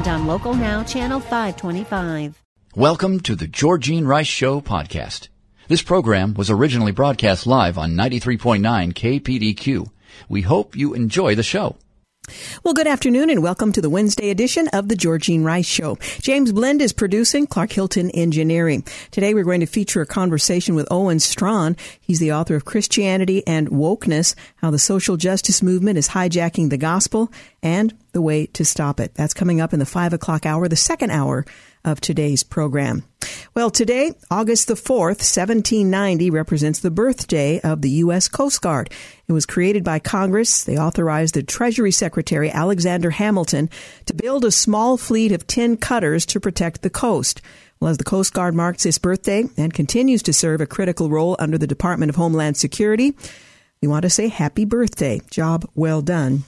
and on Local Now, Channel 525. Welcome to the Georgene Rice Show podcast. This program was originally broadcast live on 93.9 KPDQ. We hope you enjoy the show. Well, good afternoon and welcome to the Wednesday edition of the Georgene Rice Show. James Blend is producing Clark Hilton Engineering. Today we're going to feature a conversation with Owen Strachan. He's the author of Christianity and Wokeness, How the Social Justice Movement is Hijacking the Gospel and the Way to Stop It. That's coming up in the five o'clock hour, the second hour of today's program. Well, today, August the 4th, 1790, represents the birthday of the U.S. Coast Guard. It was created by Congress. They authorized the Treasury Secretary, Alexander Hamilton, to build a small fleet of 10 cutters to protect the coast. Well, as the Coast Guard marks its birthday and continues to serve a critical role under the Department of Homeland Security, we want to say happy birthday. Job well done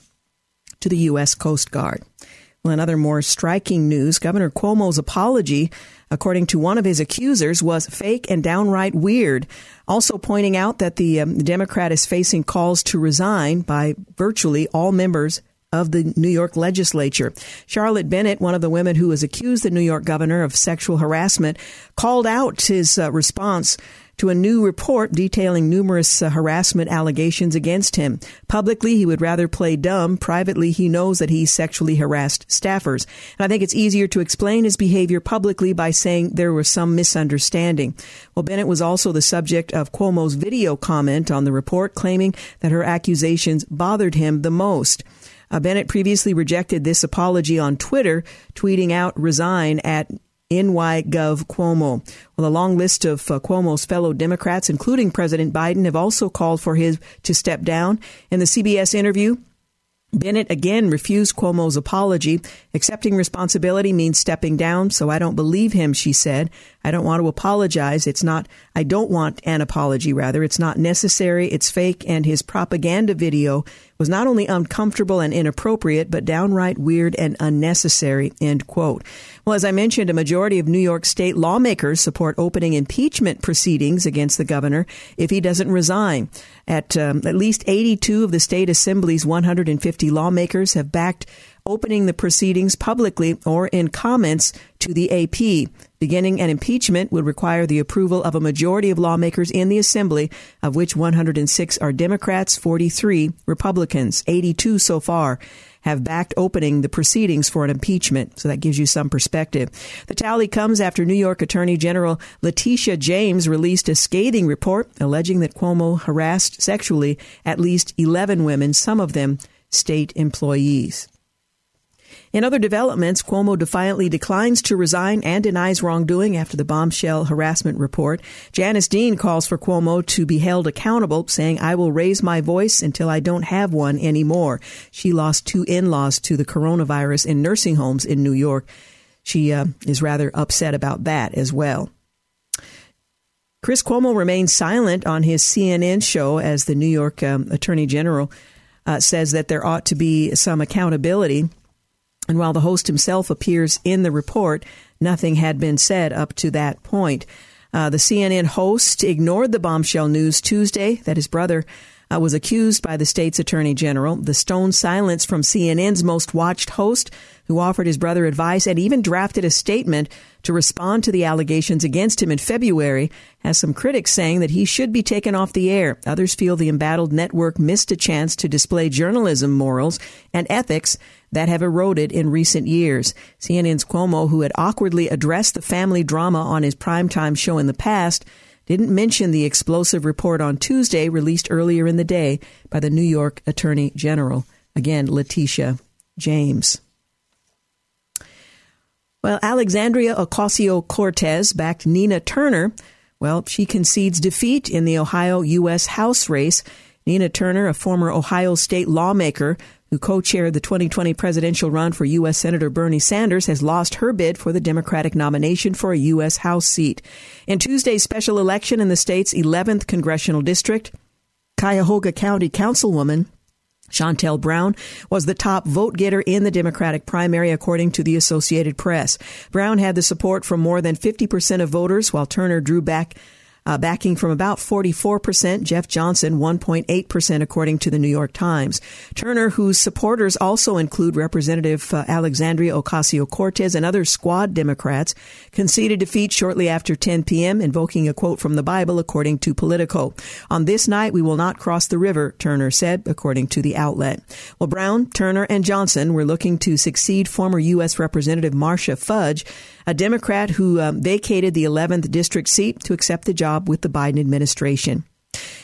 to the U.S. Coast Guard. Well, in other more striking news, Governor Cuomo's apology, according to one of his accusers, was fake and downright weird. Also pointing out that the, um, Democrat is facing calls to resign by virtually all members of the New York legislature. Charlotte Bennett, one of the women who has accused the New York governor of sexual harassment, called out his uh, response to a new report detailing numerous uh, harassment allegations against him. Publicly, he would rather play dumb. Privately, he knows that he sexually harassed staffers. And I think it's easier to explain his behavior publicly by saying there was some misunderstanding. Well, Bennett was also the subject of Cuomo's video comment on the report, claiming that her accusations bothered him the most. Uh, Bennett previously rejected this apology on Twitter, tweeting out resign at NYGov Cuomo. Well, a long list of uh, Cuomo's fellow Democrats, including President Biden, have also called for his to step down. In the CBS interview, Bennett again refused Cuomo's apology. Accepting responsibility means stepping down, so I don't believe him, she said. I don't want to apologize. It's not, I don't want an apology, rather. It's not necessary. It's fake. And his propaganda video was not only uncomfortable and inappropriate, but downright weird and unnecessary, end quote. Well, as I mentioned, a majority of New York state lawmakers support opening impeachment proceedings against the governor if he doesn't resign. At um, at least 82 of the state assembly's 150 lawmakers have backed opening the proceedings publicly or in comments to the AP. Beginning an impeachment would require the approval of a majority of lawmakers in the assembly, of which 106 are Democrats, 43 Republicans, 82 so far have backed opening the proceedings for an impeachment. So that gives you some perspective. The tally comes after New York Attorney General Letitia James released a scathing report alleging that Cuomo harassed sexually at least 11 women, some of them state employees. In other developments, Cuomo defiantly declines to resign and denies wrongdoing after the bombshell harassment report. Janice Dean calls for Cuomo to be held accountable, saying, I will raise my voice until I don't have one anymore. She lost two in-laws to the coronavirus in nursing homes in New York. She uh, is rather upset about that as well. Chris Cuomo remains silent on his CNN show as the New York um, Attorney General uh, says that there ought to be some accountability and while the host himself appears in the report, nothing had been said up to that point. Uh, the CNN host ignored the bombshell news Tuesday that his brother uh, was accused by the state's attorney general. The stone silence from CNN's most watched host, who offered his brother advice and even drafted a statement to respond to the allegations against him in February, has some critics saying that he should be taken off the air. Others feel the embattled network missed a chance to display journalism morals and ethics that have eroded in recent years. CNN's Cuomo, who had awkwardly addressed the family drama on his primetime show in the past, didn't mention the explosive report on Tuesday released earlier in the day by the New York Attorney General. Again, Letitia James. Well, Alexandria Ocasio Cortez backed Nina Turner. Well, she concedes defeat in the Ohio U.S. House race. Nina Turner, a former Ohio state lawmaker who co-chaired the 2020 presidential run for U.S. Senator Bernie Sanders, has lost her bid for the Democratic nomination for a U.S. House seat. In Tuesday's special election in the state's 11th congressional district, Cuyahoga County Councilwoman Shontel Brown was the top vote getter in the Democratic primary, according to the Associated Press. Brown had the support from more than 50% of voters, while Turner drew back uh, backing from about 44%, Jeff Johnson 1.8%, according to the New York Times. Turner, whose supporters also include Representative uh, Alexandria Ocasio Cortez and other squad Democrats, conceded defeat shortly after 10 p.m., invoking a quote from the Bible, according to Politico. On this night, we will not cross the river, Turner said, according to the outlet. Well, Brown, Turner, and Johnson were looking to succeed former U.S. Representative Marcia Fudge a Democrat who um, vacated the 11th district seat to accept the job with the Biden administration.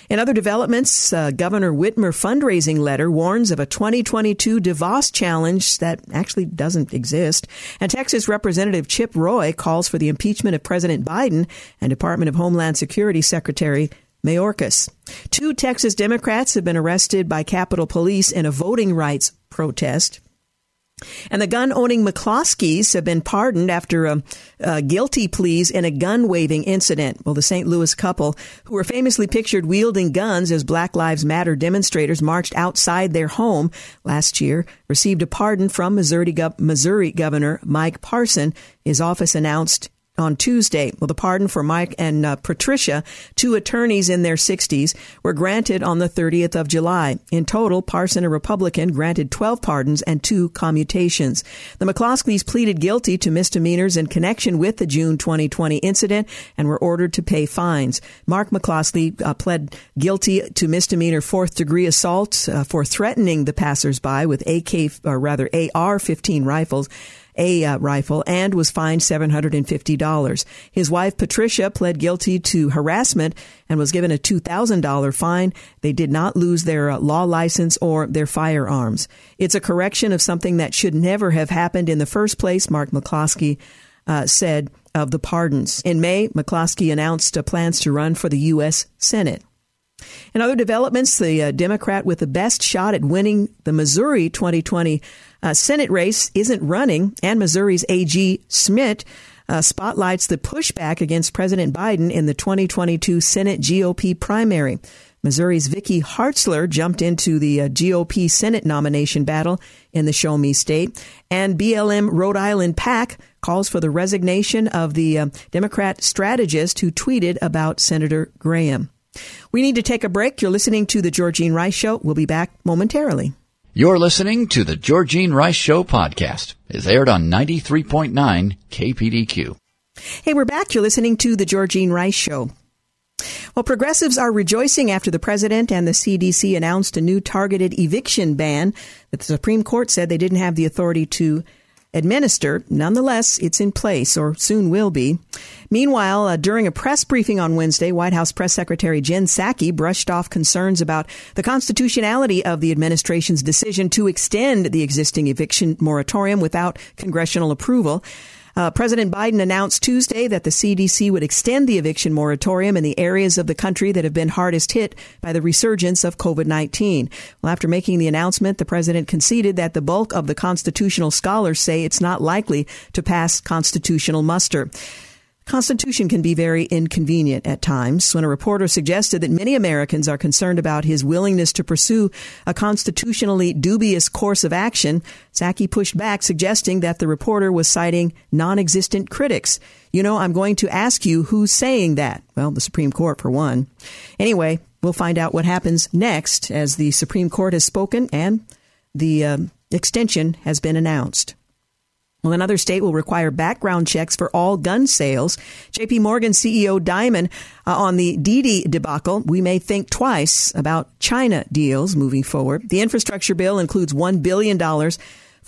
In other developments, uh, Governor Whitmer fundraising letter warns of a 2022 DeVos challenge that actually doesn't exist. And Texas Representative Chip Roy calls for the impeachment of President Biden and Department of Homeland Security Secretary Mayorkas. Two Texas Democrats have been arrested by Capitol Police in a voting rights protest. And the gun owning McCloskeys have been pardoned after a, a, guilty pleas in a gun waving incident. Well, the St. Louis couple, who were famously pictured wielding guns as Black Lives Matter demonstrators marched outside their home last year, received a pardon from Missouri, Missouri Governor Mike Parson. His office announced on Tuesday. Well, the pardon for Mike and uh, Patricia, two attorneys in their 60s, were granted on the 30th of July. In total, Parson, a Republican, granted 12 pardons and two commutations. The McCloskeys pleaded guilty to misdemeanors in connection with the June 2020 incident and were ordered to pay fines. Mark McCloskey uh, pled guilty to misdemeanor fourth degree assault uh, for threatening the passersby with AK, or rather AR-15 rifles a uh, rifle and was fined $750. His wife, Patricia, pled guilty to harassment and was given a $2,000 fine. They did not lose their uh, law license or their firearms. It's a correction of something that should never have happened in the first place, Mark McCloskey uh, said of the pardons. In May, McCloskey announced plans to run for the U.S. Senate. In other developments, the uh, Democrat with the best shot at winning the Missouri 2020 uh, Senate race isn't running, and Missouri's A.G. Schmitt uh, spotlights the pushback against President Biden in the 2022 Senate GOP primary. Missouri's Vicky Hartzler jumped into the uh, GOP Senate nomination battle in the Show Me state, and BLM Rhode Island PAC calls for the resignation of the uh, Democrat strategist who tweeted about Senator Graham. We need to take a break. You're listening to the Georgene Rice Show. We'll be back momentarily. You're listening to the Georgene Rice Show podcast. It's aired on 93.9 KPDQ. Hey, we're back. You're listening to the Georgene Rice Show. Well, progressives are rejoicing after the president and the CDC announced a new targeted eviction ban that the Supreme Court said they didn't have the authority to administer. Nonetheless, it's in place or soon will be. Meanwhile, uh, during a press briefing on Wednesday, White House Press Secretary Jen Psaki brushed off concerns about the constitutionality of the administration's decision to extend the existing eviction moratorium without congressional approval. Uh, President Biden announced Tuesday that the CDC would extend the eviction moratorium in the areas of the country that have been hardest hit by the resurgence of COVID 19. Well, after making the announcement, the president conceded that the bulk of the constitutional scholars say it's not likely to pass constitutional muster. Constitution can be very inconvenient at times. When a reporter suggested that many Americans are concerned about his willingness to pursue a constitutionally dubious course of action, Psaki pushed back, suggesting that the reporter was citing non-existent critics. You know, I'm going to ask you who's saying that. Well, the Supreme Court, for one. Anyway, we'll find out what happens next as the Supreme Court has spoken and the uh, extension has been announced. Well, another state will require background checks for all gun sales. JP Morgan CEO Dimon uh, on the Didi debacle. We may think twice about China deals moving forward. The infrastructure bill includes $1 billion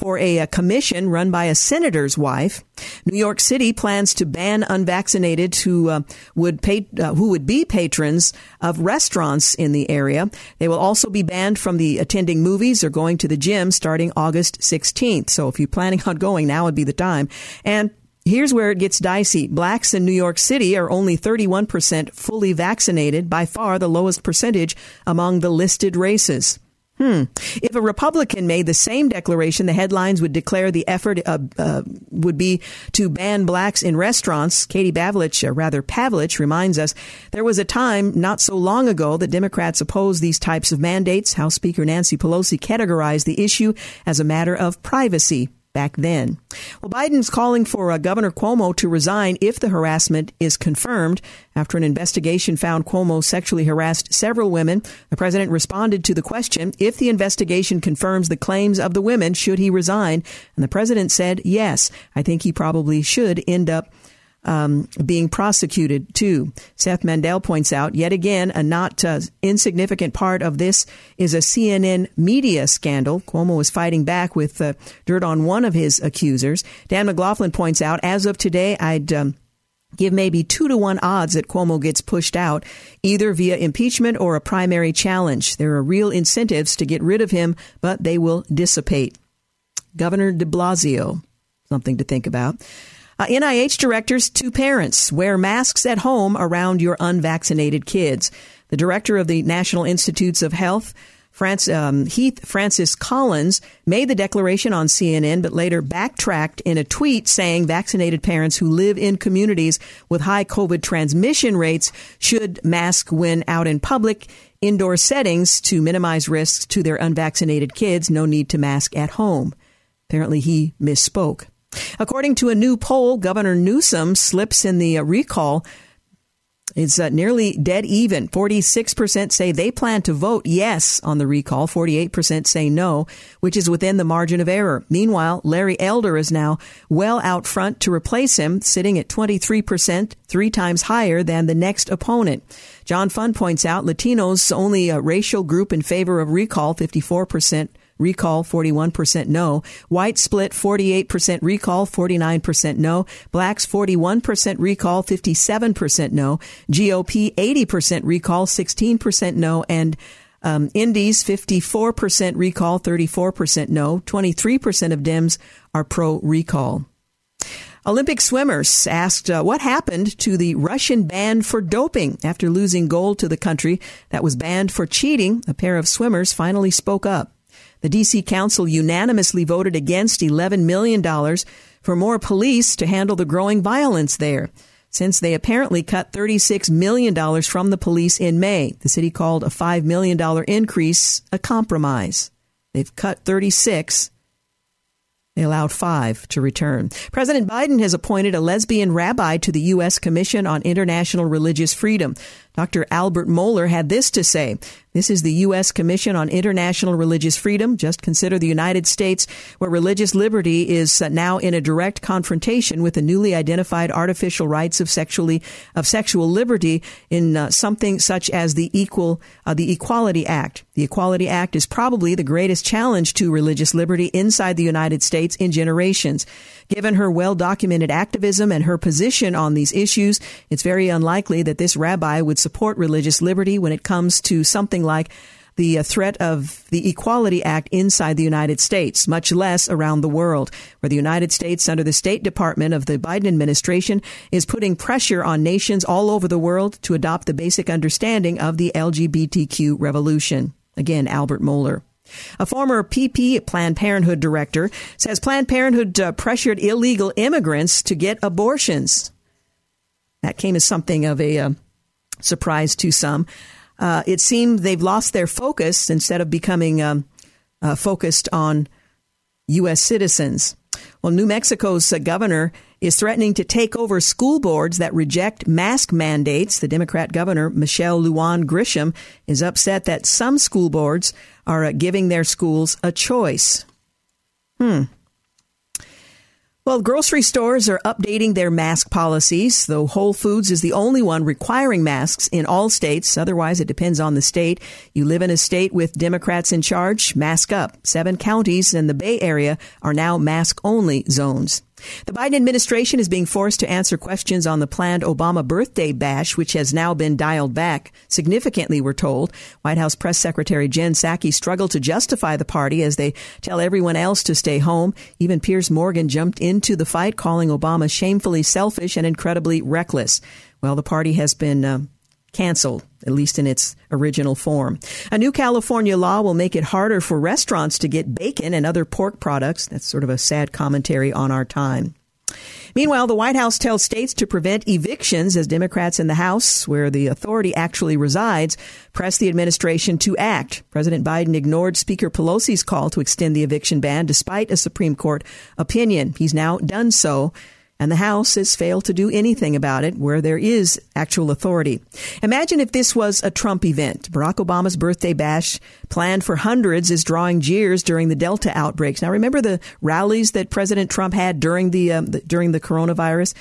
for a, a, commission run by a senator's wife. New York City plans to ban unvaccinated who uh, would pay, uh, who would be patrons of restaurants in the area. They will also be banned from the attending movies or going to the gym starting August 16th. So if you're planning on going, now would be the time. And Here's where it gets dicey. Blacks in New York City are only 31% fully vaccinated, by far the lowest percentage among the listed races. Hmm. If a Republican made the same declaration, the headlines would declare the effort uh, uh, would be to ban blacks in restaurants. Katie Pavlich, uh, rather Pavlich, reminds us there was a time not so long ago that Democrats opposed these types of mandates. House Speaker Nancy Pelosi categorized the issue as a matter of privacy back then. Well, Biden's calling for uh, Governor Cuomo to resign if the harassment is confirmed. After an investigation found Cuomo sexually harassed several women, the president responded to the question if the investigation confirms the claims of the women, should he resign? And the president said, yes, I think he probably should end up um, being prosecuted too. Seth Mandel points out yet again a not uh, insignificant part of this is a CNN media scandal. Cuomo is fighting back with uh, dirt on one of his accusers. Dan McLaughlin points out as of today, I'd. Um, give maybe two to one odds that Cuomo gets pushed out, either via impeachment or a primary challenge. There are real incentives to get rid of him, but they will dissipate. Governor de Blasio, something to think about. Uh, NIH directors to parents wear masks at home around your unvaccinated kids. The director of the National Institutes of Health, France, um, Heath Francis Collins, made the declaration on CNN, but later backtracked in a tweet saying vaccinated parents who live in communities with high COVID transmission rates should mask when out in public indoor settings to minimize risks to their unvaccinated kids. No need to mask at home. Apparently, he misspoke. According to a new poll, Governor Newsom slips in the uh, recall. It's uh, nearly dead even. 46% say they plan to vote yes on the recall. 48% say no, which is within the margin of error. Meanwhile, Larry Elder is now well out front to replace him, sitting at 23%, three times higher than the next opponent. John Fund points out Latinos only a racial group in favor of recall, 54% recall 41% no. White split 48% recall, 49% no. Blacks 41% recall, 57% no. GOP 80% recall, 16% no. And um, Indies 54% recall, 34% no. 23% of Dems are pro recall. Olympic swimmers asked uh, what happened to the Russian ban for doping after losing gold to the country that was banned for cheating. A pair of swimmers finally spoke up. The DC Council unanimously voted against $11 million for more police to handle the growing violence there. Since they apparently cut $36 million from the police in May, the city called a $5 million increase a compromise. They've cut 36 they allowed five to return. President Biden has appointed a lesbian rabbi to the U.S. Commission on International Religious Freedom. Dr. Albert Mohler had this to say. This is the U.S. Commission on International Religious Freedom. Just consider the United States, where religious liberty is uh, now in a direct confrontation with the newly identified artificial rights of sexually of sexual liberty in uh, something such as the Equal uh, the Equality Act. The Equality Act is probably the greatest challenge to religious liberty inside the United States in generations. Given her well documented activism and her position on these issues, it's very unlikely that this rabbi would support religious liberty when it comes to something like the uh, threat of the Equality Act inside the United States, much less around the world, where the United States, under the State Department of the Biden administration, is putting pressure on nations all over the world to adopt the basic understanding of the LGBTQ revolution. Again, Albert Mohler. A former PP Planned Parenthood director says Planned Parenthood uh, pressured illegal immigrants to get abortions. That came as something of a uh, surprise to some. Uh, it seemed they've lost their focus instead of becoming um, uh, focused on U.S. citizens. Well, New Mexico's uh, governor is threatening to take over school boards that reject mask mandates. The Democrat governor, Michelle Lujan Grisham, is upset that some school boards are uh, giving their schools a choice. Hmm. Well, grocery stores are updating their mask policies, though Whole Foods is the only one requiring masks in all states. Otherwise, it depends on the state. You live in a state with Democrats in charge, mask up. Seven counties in the Bay Area are now mask only zones. The Biden administration is being forced to answer questions on the planned Obama birthday bash, which has now been dialed back significantly, we're told. White House Press Secretary Jen Psaki struggled to justify the party as they tell everyone else to stay home. Even Piers Morgan jumped into the fight, calling Obama shamefully selfish and incredibly reckless. Well, the party has been uh, canceled, at least in its original form. A new California law will make it harder for restaurants to get bacon and other pork products. That's sort of a sad commentary on our time. Meanwhile, the White House tells states to prevent evictions as Democrats in the House, where the authority actually resides, press the administration to act. President Biden ignored Speaker Pelosi's call to extend the eviction ban despite a Supreme Court opinion. He's now done so and the House has failed to do anything about it where there is actual authority. Imagine if this was a Trump event. Barack Obama's birthday bash, planned for hundreds, is drawing jeers during the Delta outbreaks. Now, remember the rallies that President Trump had during the, um, the during the coronavirus.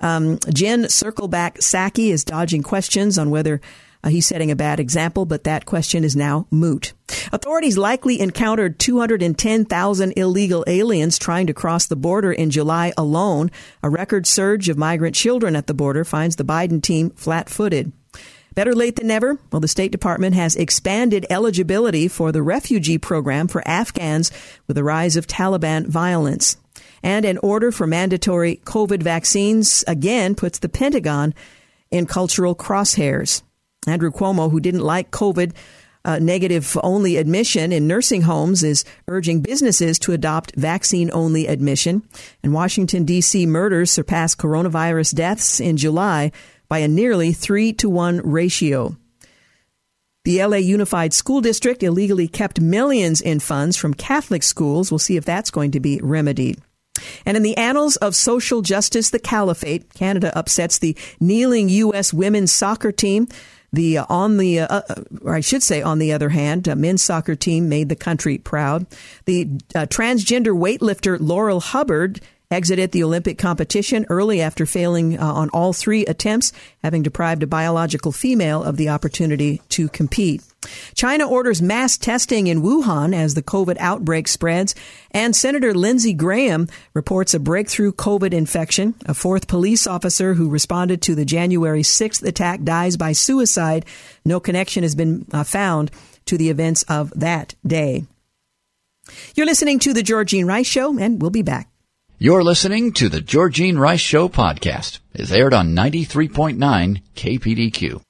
Um, Jen Circleback Psaki is dodging questions on whether uh, he's setting a bad example, but that question is now moot. Authorities likely encountered 210,000 illegal aliens trying to cross the border in July alone. A record surge of migrant children at the border finds the Biden team flat footed. Better late than never. Well, the State Department has expanded eligibility for the refugee program for Afghans with the rise of Taliban violence. And an order for mandatory COVID vaccines again puts the Pentagon in cultural crosshairs. Andrew Cuomo, who didn't like COVID uh, negative only admission in nursing homes, is urging businesses to adopt vaccine only admission. And Washington, D.C. murders surpassed coronavirus deaths in July by a nearly three to one ratio. The LA Unified School District illegally kept millions in funds from Catholic schools. We'll see if that's going to be remedied. And in the annals of social justice, the caliphate, Canada upsets the kneeling U.S. women's soccer team. The uh, on the uh, uh, or I should say, on the other hand, uh, men's soccer team made the country proud. The uh, transgender weightlifter Laurel Hubbard exited the Olympic competition early after failing uh, on all three attempts, having deprived a biological female of the opportunity to compete. China orders mass testing in Wuhan as the COVID outbreak spreads, and Senator Lindsey Graham reports a breakthrough COVID infection. A fourth police officer who responded to the January 6th attack dies by suicide. No connection has been uh, found to the events of that day. You're listening to The Georgene Rice Show, and we'll be back. You're listening to The Georgene Rice Show podcast. It's aired on 93.9 KPDQ.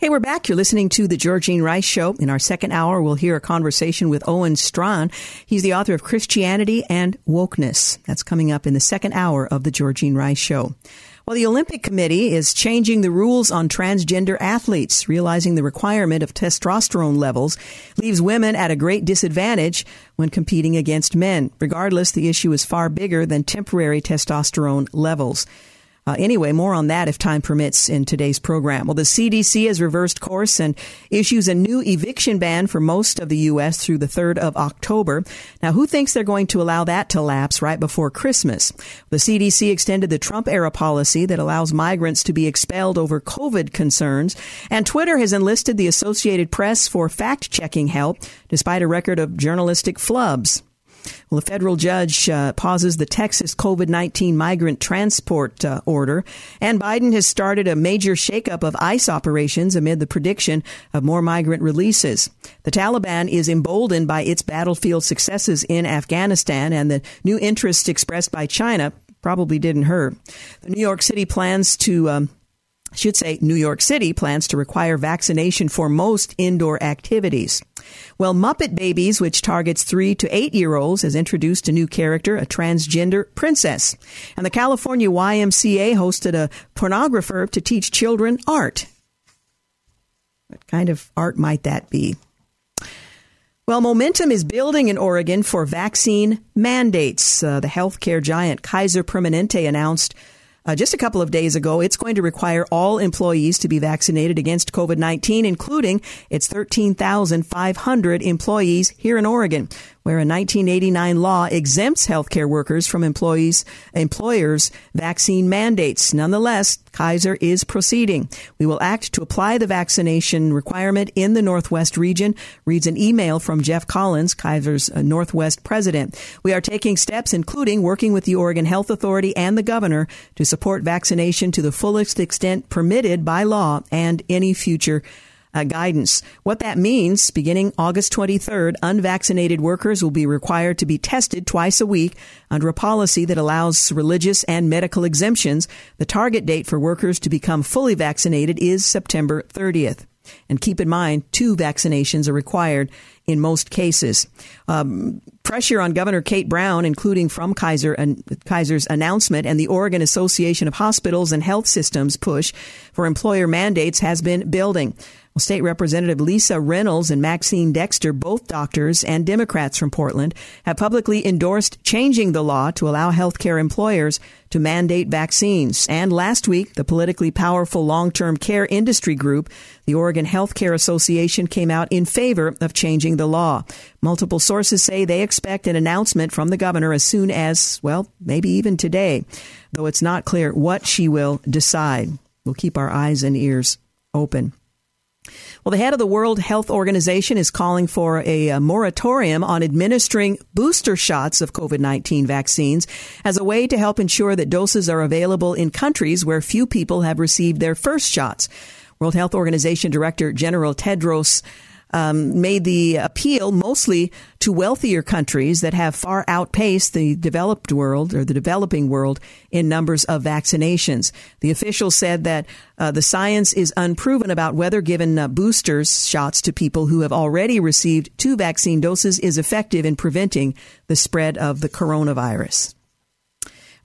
Hey, we're back. You're listening to the Georgene Rice Show. In our second hour, we'll hear a conversation with Owen Strachan. He's the author of Christianity and Wokeness. That's coming up in the second hour of the Georgene Rice Show. Well, the Olympic Committee is changing the rules on transgender athletes, realizing the requirement of testosterone levels leaves women at a great disadvantage when competing against men. Regardless, the issue is far bigger than temporary testosterone levels. Uh, anyway, more on that if time permits in today's program. Well, the CDC has reversed course and issues a new eviction ban for most of the U.S. through the 3rd of October. Now, who thinks they're going to allow that to lapse right before Christmas? The CDC extended the Trump era policy that allows migrants to be expelled over COVID concerns, and Twitter has enlisted the Associated Press for fact checking help despite a record of journalistic flubs. Well, a federal judge uh, pauses the Texas COVID 19 migrant transport uh, order, and Biden has started a major shakeup of ICE operations amid the prediction of more migrant releases. The Taliban is emboldened by its battlefield successes in Afghanistan, and the new interest expressed by China probably didn't hurt. The New York City plans to um, should say New York City plans to require vaccination for most indoor activities. Well, Muppet Babies, which targets three to eight year olds, has introduced a new character, a transgender princess. And the California YMCA hosted a pornographer to teach children art. What kind of art might that be? Well, momentum is building in Oregon for vaccine mandates. Uh, the healthcare giant Kaiser Permanente announced uh, just a couple of days ago, it's going to require all employees to be vaccinated against COVID 19, including its 13,500 employees here in Oregon where a 1989 law exempts healthcare workers from employees employers vaccine mandates. Nonetheless, Kaiser is proceeding. We will act to apply the vaccination requirement in the Northwest region, reads an email from Jeff Collins, Kaiser's uh, Northwest president. We are taking steps, including working with the Oregon Health Authority and the governor to support vaccination to the fullest extent permitted by law and any future uh, guidance. What that means, beginning August 23rd, unvaccinated workers will be required to be tested twice a week under a policy that allows religious and medical exemptions. The target date for workers to become fully vaccinated is September 30th. And keep in mind, two vaccinations are required in most cases. Um, pressure on Governor Kate Brown, including from Kaiser and Kaiser's announcement and the Oregon Association of Hospitals and Health Systems push for employer mandates, has been building. Well, State Representative Lisa Reynolds and Maxine Dexter, both doctors and Democrats from Portland, have publicly endorsed changing the law to allow healthcare employers to mandate vaccines. And last week, the politically powerful long-term care industry group, the Oregon Healthcare Association, came out in favor of changing the law. Multiple sources say they expect an announcement from the governor as soon as, well, maybe even today, though it's not clear what she will decide. We'll keep our eyes and ears open. Well, the head of the World Health Organization is calling for a, moratorium on administering booster shots of COVID 19 vaccines as a way to help ensure that doses are available in countries where few people have received their first shots. World Health Organization Director General Tedros um, made the appeal mostly to wealthier countries that have far outpaced the developed world or the developing world in numbers of vaccinations. The official said that uh, the science is unproven about whether given uh, boosters shots to people who have already received two vaccine doses is effective in preventing the spread of the coronavirus.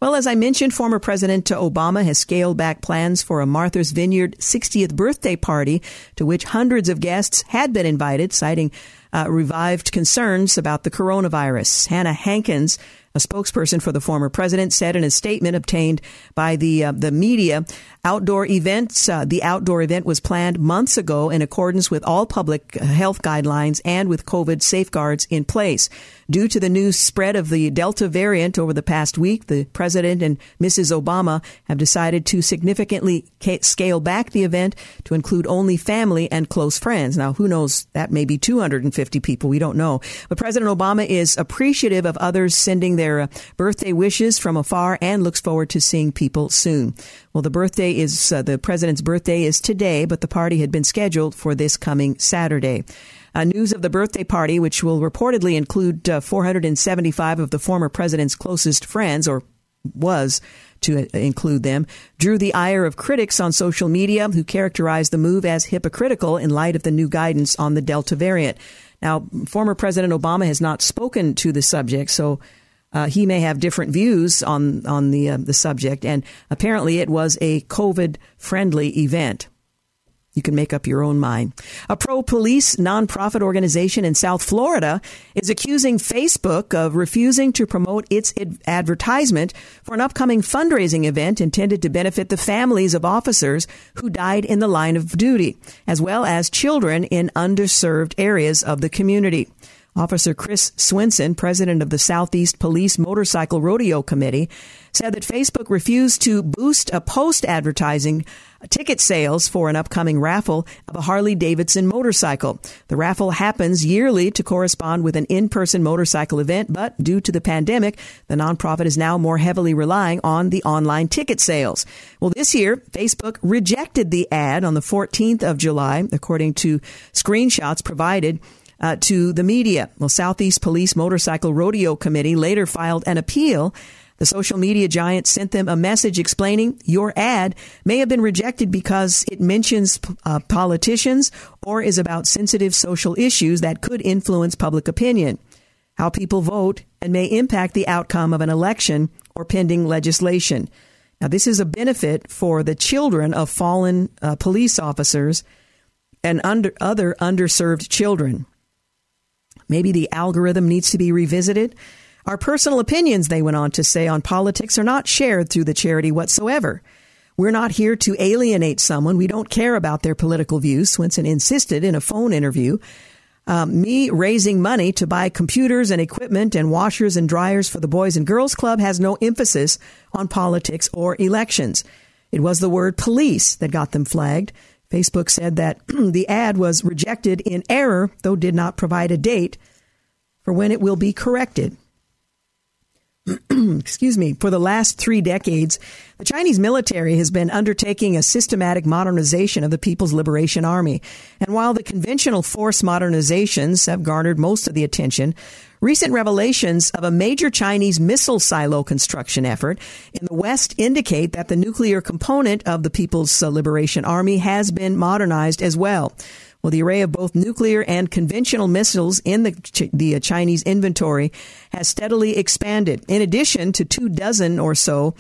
Well, as I mentioned, former President Obama has scaled back plans for a Martha's Vineyard 60th birthday party to which hundreds of guests had been invited, citing uh, revived concerns about the coronavirus. Hannah Hankins a spokesperson for the former president said in a statement obtained by the uh, the media, outdoor events. Uh, the outdoor event was planned months ago in accordance with all public health guidelines and with COVID safeguards in place. Due to the new spread of the Delta variant over the past week, the president and Mrs. Obama have decided to significantly scale back the event to include only family and close friends. Now, who knows? That may be 250 people. We don't know. But President Obama is appreciative of others sending their uh, birthday wishes from afar and looks forward to seeing people soon. Well, the birthday is, uh, the president's birthday is today, but the party had been scheduled for this coming Saturday. Uh, news of the birthday party, which will reportedly include uh, 475 of the former president's closest friends, or was to uh, include them, drew the ire of critics on social media who characterized the move as hypocritical in light of the new guidance on the Delta variant. Now, former President Obama has not spoken to the subject, so uh, he may have different views on on the uh, the subject, and apparently it was a COVID friendly event. You can make up your own mind. A pro police nonprofit organization in South Florida is accusing Facebook of refusing to promote its advertisement for an upcoming fundraising event intended to benefit the families of officers who died in the line of duty, as well as children in underserved areas of the community. Officer Chris Swinson, president of the Southeast Police Motorcycle Rodeo Committee, said that Facebook refused to boost a post advertising ticket sales for an upcoming raffle of a Harley Davidson motorcycle. The raffle happens yearly to correspond with an in-person motorcycle event, but due to the pandemic, the nonprofit is now more heavily relying on the online ticket sales. Well, this year, Facebook rejected the ad on the 14th of July, according to screenshots provided uh, to the media. Well, Southeast Police Motorcycle Rodeo Committee later filed an appeal. The social media giant sent them a message explaining your ad may have been rejected because it mentions uh, politicians or is about sensitive social issues that could influence public opinion, how people vote, and may impact the outcome of an election or pending legislation. Now, this is a benefit for the children of fallen uh, police officers and under, other underserved children. Maybe the algorithm needs to be revisited. Our personal opinions, they went on to say, on politics are not shared through the charity whatsoever. We're not here to alienate someone. We don't care about their political views, Swenson insisted in a phone interview. Um, me raising money to buy computers and equipment and washers and dryers for the Boys and Girls Club has no emphasis on politics or elections. It was the word police that got them flagged. Facebook said that the ad was rejected in error, though did not provide a date for when it will be corrected. excuse me, for the last three decades, the Chinese military has been undertaking a systematic modernization of the People's Liberation Army. And while the conventional force modernizations have garnered most of the attention, recent revelations of a major Chinese missile silo construction effort in the West indicate that the nuclear component of the People's Liberation Army has been modernized as well. Well, the array of both nuclear and conventional missiles in the, the Chinese inventory has steadily expanded. In addition to two dozen or so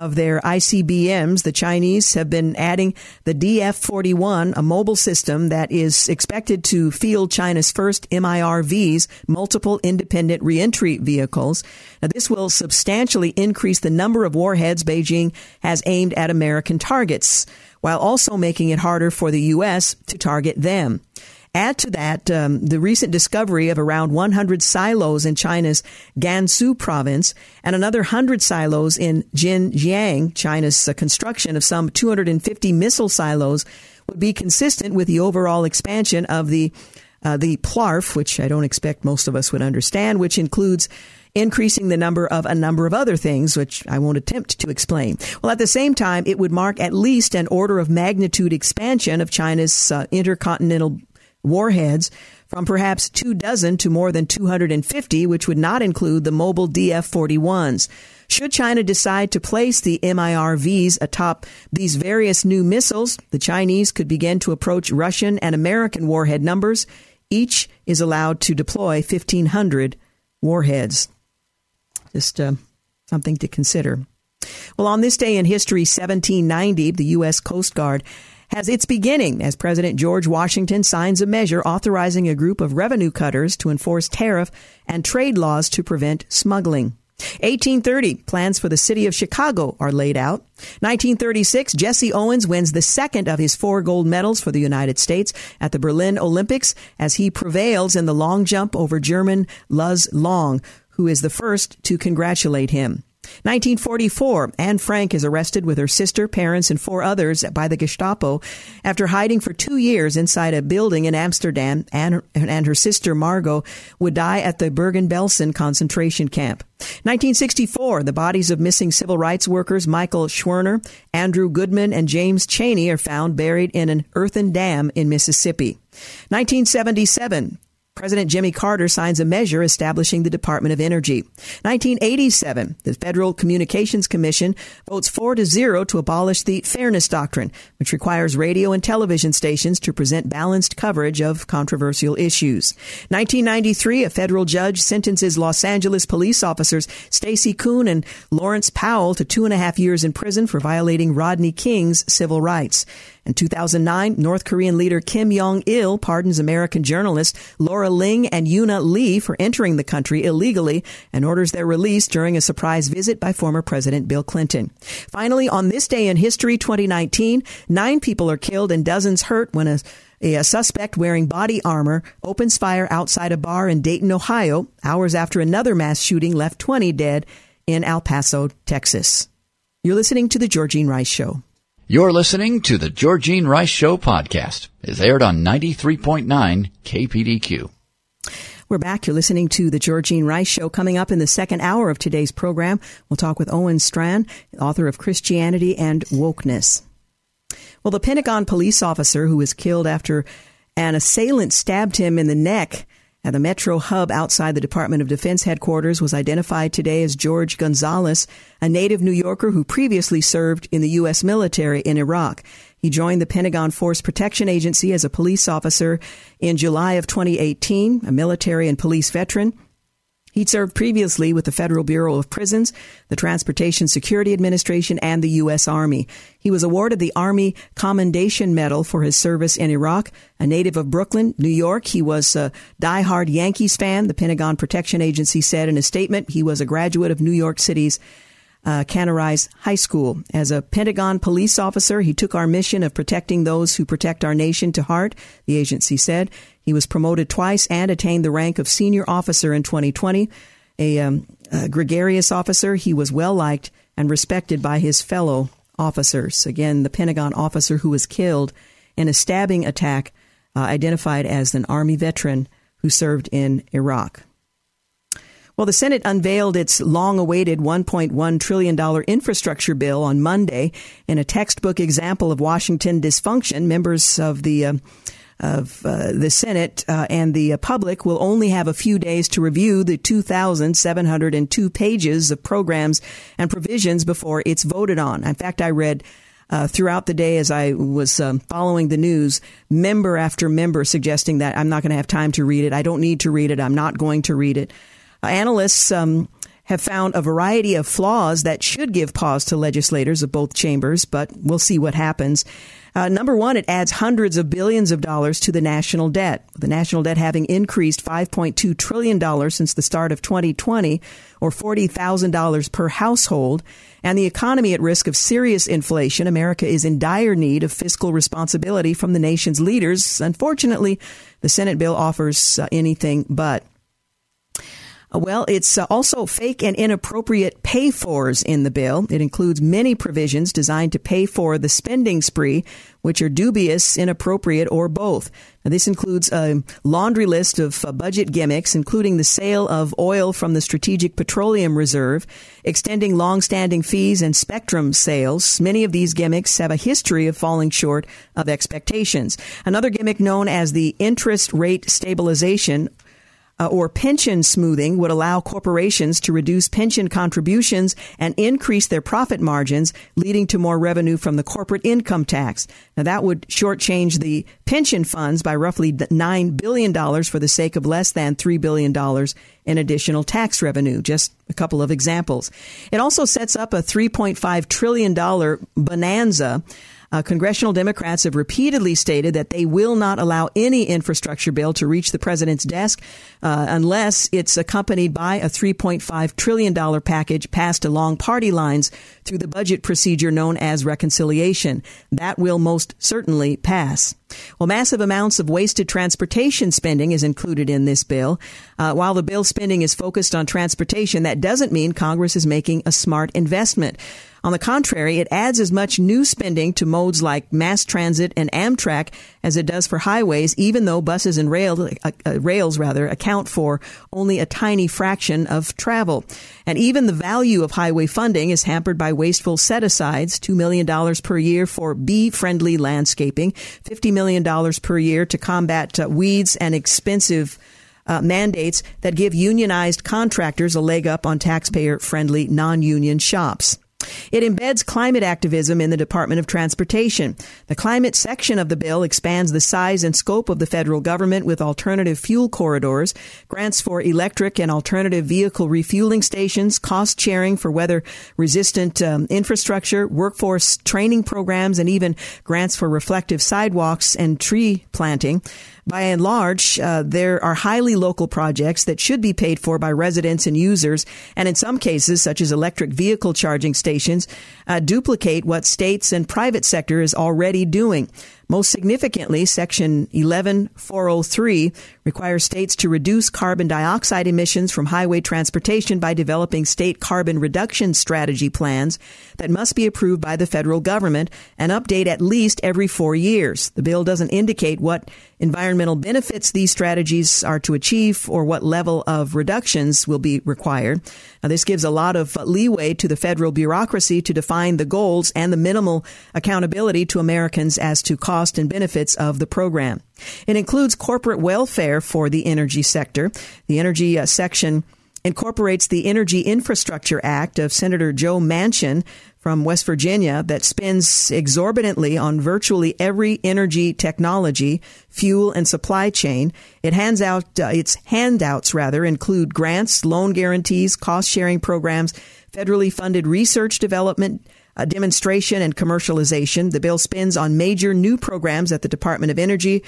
of their ICBMs, the Chinese have been adding the DF-41, a mobile system that is expected to field China's first MIRVs, multiple independent reentry vehicles. Now, this will substantially increase the number of warheads Beijing has aimed at American targets while also making it harder for the U.S. to target them. Add to that um, the recent discovery of around 100 silos in China's Gansu province and another 100 silos in Xinjiang. China's uh, construction of some 250 missile silos would be consistent with the overall expansion of the uh, the PLARF, which I don't expect most of us would understand, which includes increasing the number of a number of other things, which I won't attempt to explain. Well, at the same time, it would mark at least an order of magnitude expansion of China's uh, intercontinental warheads from perhaps two dozen to more than 250, which would not include the mobile DF 41s. Should China decide to place the MIRVs atop these various new missiles, the Chinese could begin to approach Russian and American warhead numbers. Each is allowed to deploy 1,500 warheads. Just uh, something to consider. Well, on this day in history, 1790, the U.S. Coast Guard has its beginning as President George Washington signs a measure authorizing a group of revenue cutters to enforce tariff and trade laws to prevent smuggling. 1830, plans for the city of Chicago are laid out. 1936, Jesse Owens wins the second of his four gold medals for the United States at the Berlin Olympics as he prevails in the long jump over German Luz Long, who is the first to congratulate him. 1944, Anne Frank is arrested with her sister, parents, and four others by the Gestapo after hiding for two years inside a building in Amsterdam. Anne and her sister, Margot, would die at the Bergen-Belsen concentration camp. 1964, the bodies of missing civil rights workers Michael Schwerner, Andrew Goodman, and James Chaney are found buried in an earthen dam in Mississippi. 1977, President Jimmy Carter signs a measure establishing the Department of Energy. 1987, the Federal Communications Commission votes 4 to 0 to abolish the Fairness Doctrine, which requires radio and television stations to present balanced coverage of controversial issues. 1993, a federal judge sentences Los Angeles police officers Stacey Koon and Lawrence Powell to two and a half years in prison for violating Rodney King's civil rights. In 2009, North Korean leader Kim Jong il pardons American journalists Laura Ling and Euna Lee for entering the country illegally and orders their release during a surprise visit by former President Bill Clinton. Finally, on this day in history, 2019, nine people are killed and dozens hurt when a a suspect wearing body armor opens fire outside a bar in Dayton, Ohio, hours after another mass shooting left 20 dead in El Paso, Texas. You're listening to The Georgene Rice Show. You're listening to the Georgene Rice Show podcast. It's aired on 93.9 KPDQ. We're back. You're listening to the Georgene Rice Show. Coming up in the second hour of today's program, we'll talk with Owen Strachan, author of Christianity and Wokeness. Well, the Pentagon police officer who was killed after an assailant stabbed him in the neck at the Metro Hub outside the Department of Defense headquarters was identified today as George Gonzalez, a native New Yorker who previously served in the U.S. military in Iraq. He joined the Pentagon Force Protection Agency as a police officer in July of 2018, a military and police veteran. He'd served previously with the Federal Bureau of Prisons, the Transportation Security Administration, and the U.S. Army. He was awarded the Army Commendation Medal for his service in Iraq. A native of Brooklyn, New York, he was a diehard Yankees fan, the Pentagon Protection Agency said in a statement. He was a graduate of New York City's uh, Canarsie High School. As a Pentagon police officer, he took our mission of protecting those who protect our nation to heart, the agency said. He was promoted twice and attained the rank of senior officer in 2020. A, um, a gregarious officer, he was well liked and respected by his fellow officers. Again, the Pentagon officer who was killed in a stabbing attack, uh, identified as an Army veteran who served in Iraq. Well, the Senate unveiled its long awaited $1.1 trillion infrastructure bill on Monday. In a textbook example of Washington dysfunction, members of the uh, of uh, the Senate uh, and the uh, public will only have a few days to review the 2,702 pages of programs and provisions before it's voted on. In fact, I read uh, throughout the day as I was um, following the news, member after member suggesting that I'm not going to have time to read it. I don't need to read it. I'm not going to read it. Uh, analysts um, have found a variety of flaws that should give pause to legislators of both chambers, but we'll see what happens. Uh, number one, it adds hundreds of billions of dollars to the national debt. The national debt having increased $5.2 trillion since the start of 2020, or $40,000 per household, and the economy at risk of serious inflation. America is in dire need of fiscal responsibility from the nation's leaders. Unfortunately, the Senate bill offers uh, anything but. Well, it's uh, also fake and inappropriate pay fors in the bill. It includes many provisions designed to pay for the spending spree, which are dubious, inappropriate, or both. Now, this includes a laundry list of uh, budget gimmicks, including the sale of oil from the Strategic Petroleum Reserve, extending long-standing fees and spectrum sales. Many of these gimmicks have a history of falling short of expectations. Another gimmick known as the interest rate stabilization uh, or pension smoothing would allow corporations to reduce pension contributions and increase their profit margins, leading to more revenue from the corporate income tax. Now, that would shortchange the pension funds by roughly $9 billion for the sake of less than $3 billion in additional tax revenue. Just a couple of examples. It also sets up a $3.5 trillion bonanza uh, congressional Democrats have repeatedly stated that they will not allow any infrastructure bill to reach the president's desk uh, unless it's accompanied by a $3.5 trillion package passed along party lines through the budget procedure known as reconciliation. That will most certainly pass. Well, massive amounts of wasted transportation spending is included in this bill. Uh, while the bill spending is focused on transportation, that doesn't mean Congress is making a smart investment. On the contrary, it adds as much new spending to modes like mass transit and Amtrak as it does for highways, even though buses and rail, uh, uh, rails rather account for only a tiny fraction of travel. And even the value of highway funding is hampered by wasteful set-asides, $2 million per year for bee-friendly landscaping, $50 million per year to combat uh, weeds and expensive uh, mandates that give unionized contractors a leg up on taxpayer friendly non union shops. It embeds climate activism in the Department of Transportation. The climate section of the bill expands the size and scope of the federal government with alternative fuel corridors, grants for electric and alternative vehicle refueling stations, cost sharing for weather resistant um, infrastructure, workforce training programs, and even grants for reflective sidewalks and tree planting. By and large, uh, there are highly local projects that should be paid for by residents and users, and in some cases, such as electric vehicle charging stations, uh, duplicate what states and private sector is already doing. Most significantly, Section 11403 requires states to reduce carbon dioxide emissions from highway transportation by developing state carbon reduction strategy plans that must be approved by the federal government and update at least every four years. The bill doesn't indicate what environmental benefits these strategies are to achieve or what level of reductions will be required. Now, this gives a lot of leeway to the federal bureaucracy to define the goals and the minimal accountability to Americans as to cost and benefits of the program. It includes corporate welfare for the energy sector. The energy uh, section incorporates the Energy Infrastructure Act of Senator Joe Manchin from West Virginia that spends exorbitantly on virtually every energy technology, fuel, and supply chain. It hands out, uh, its handouts rather include grants, loan guarantees, cost sharing programs, federally funded research development, uh, demonstration and commercialization. The bill spends on major new programs at the Department of Energy,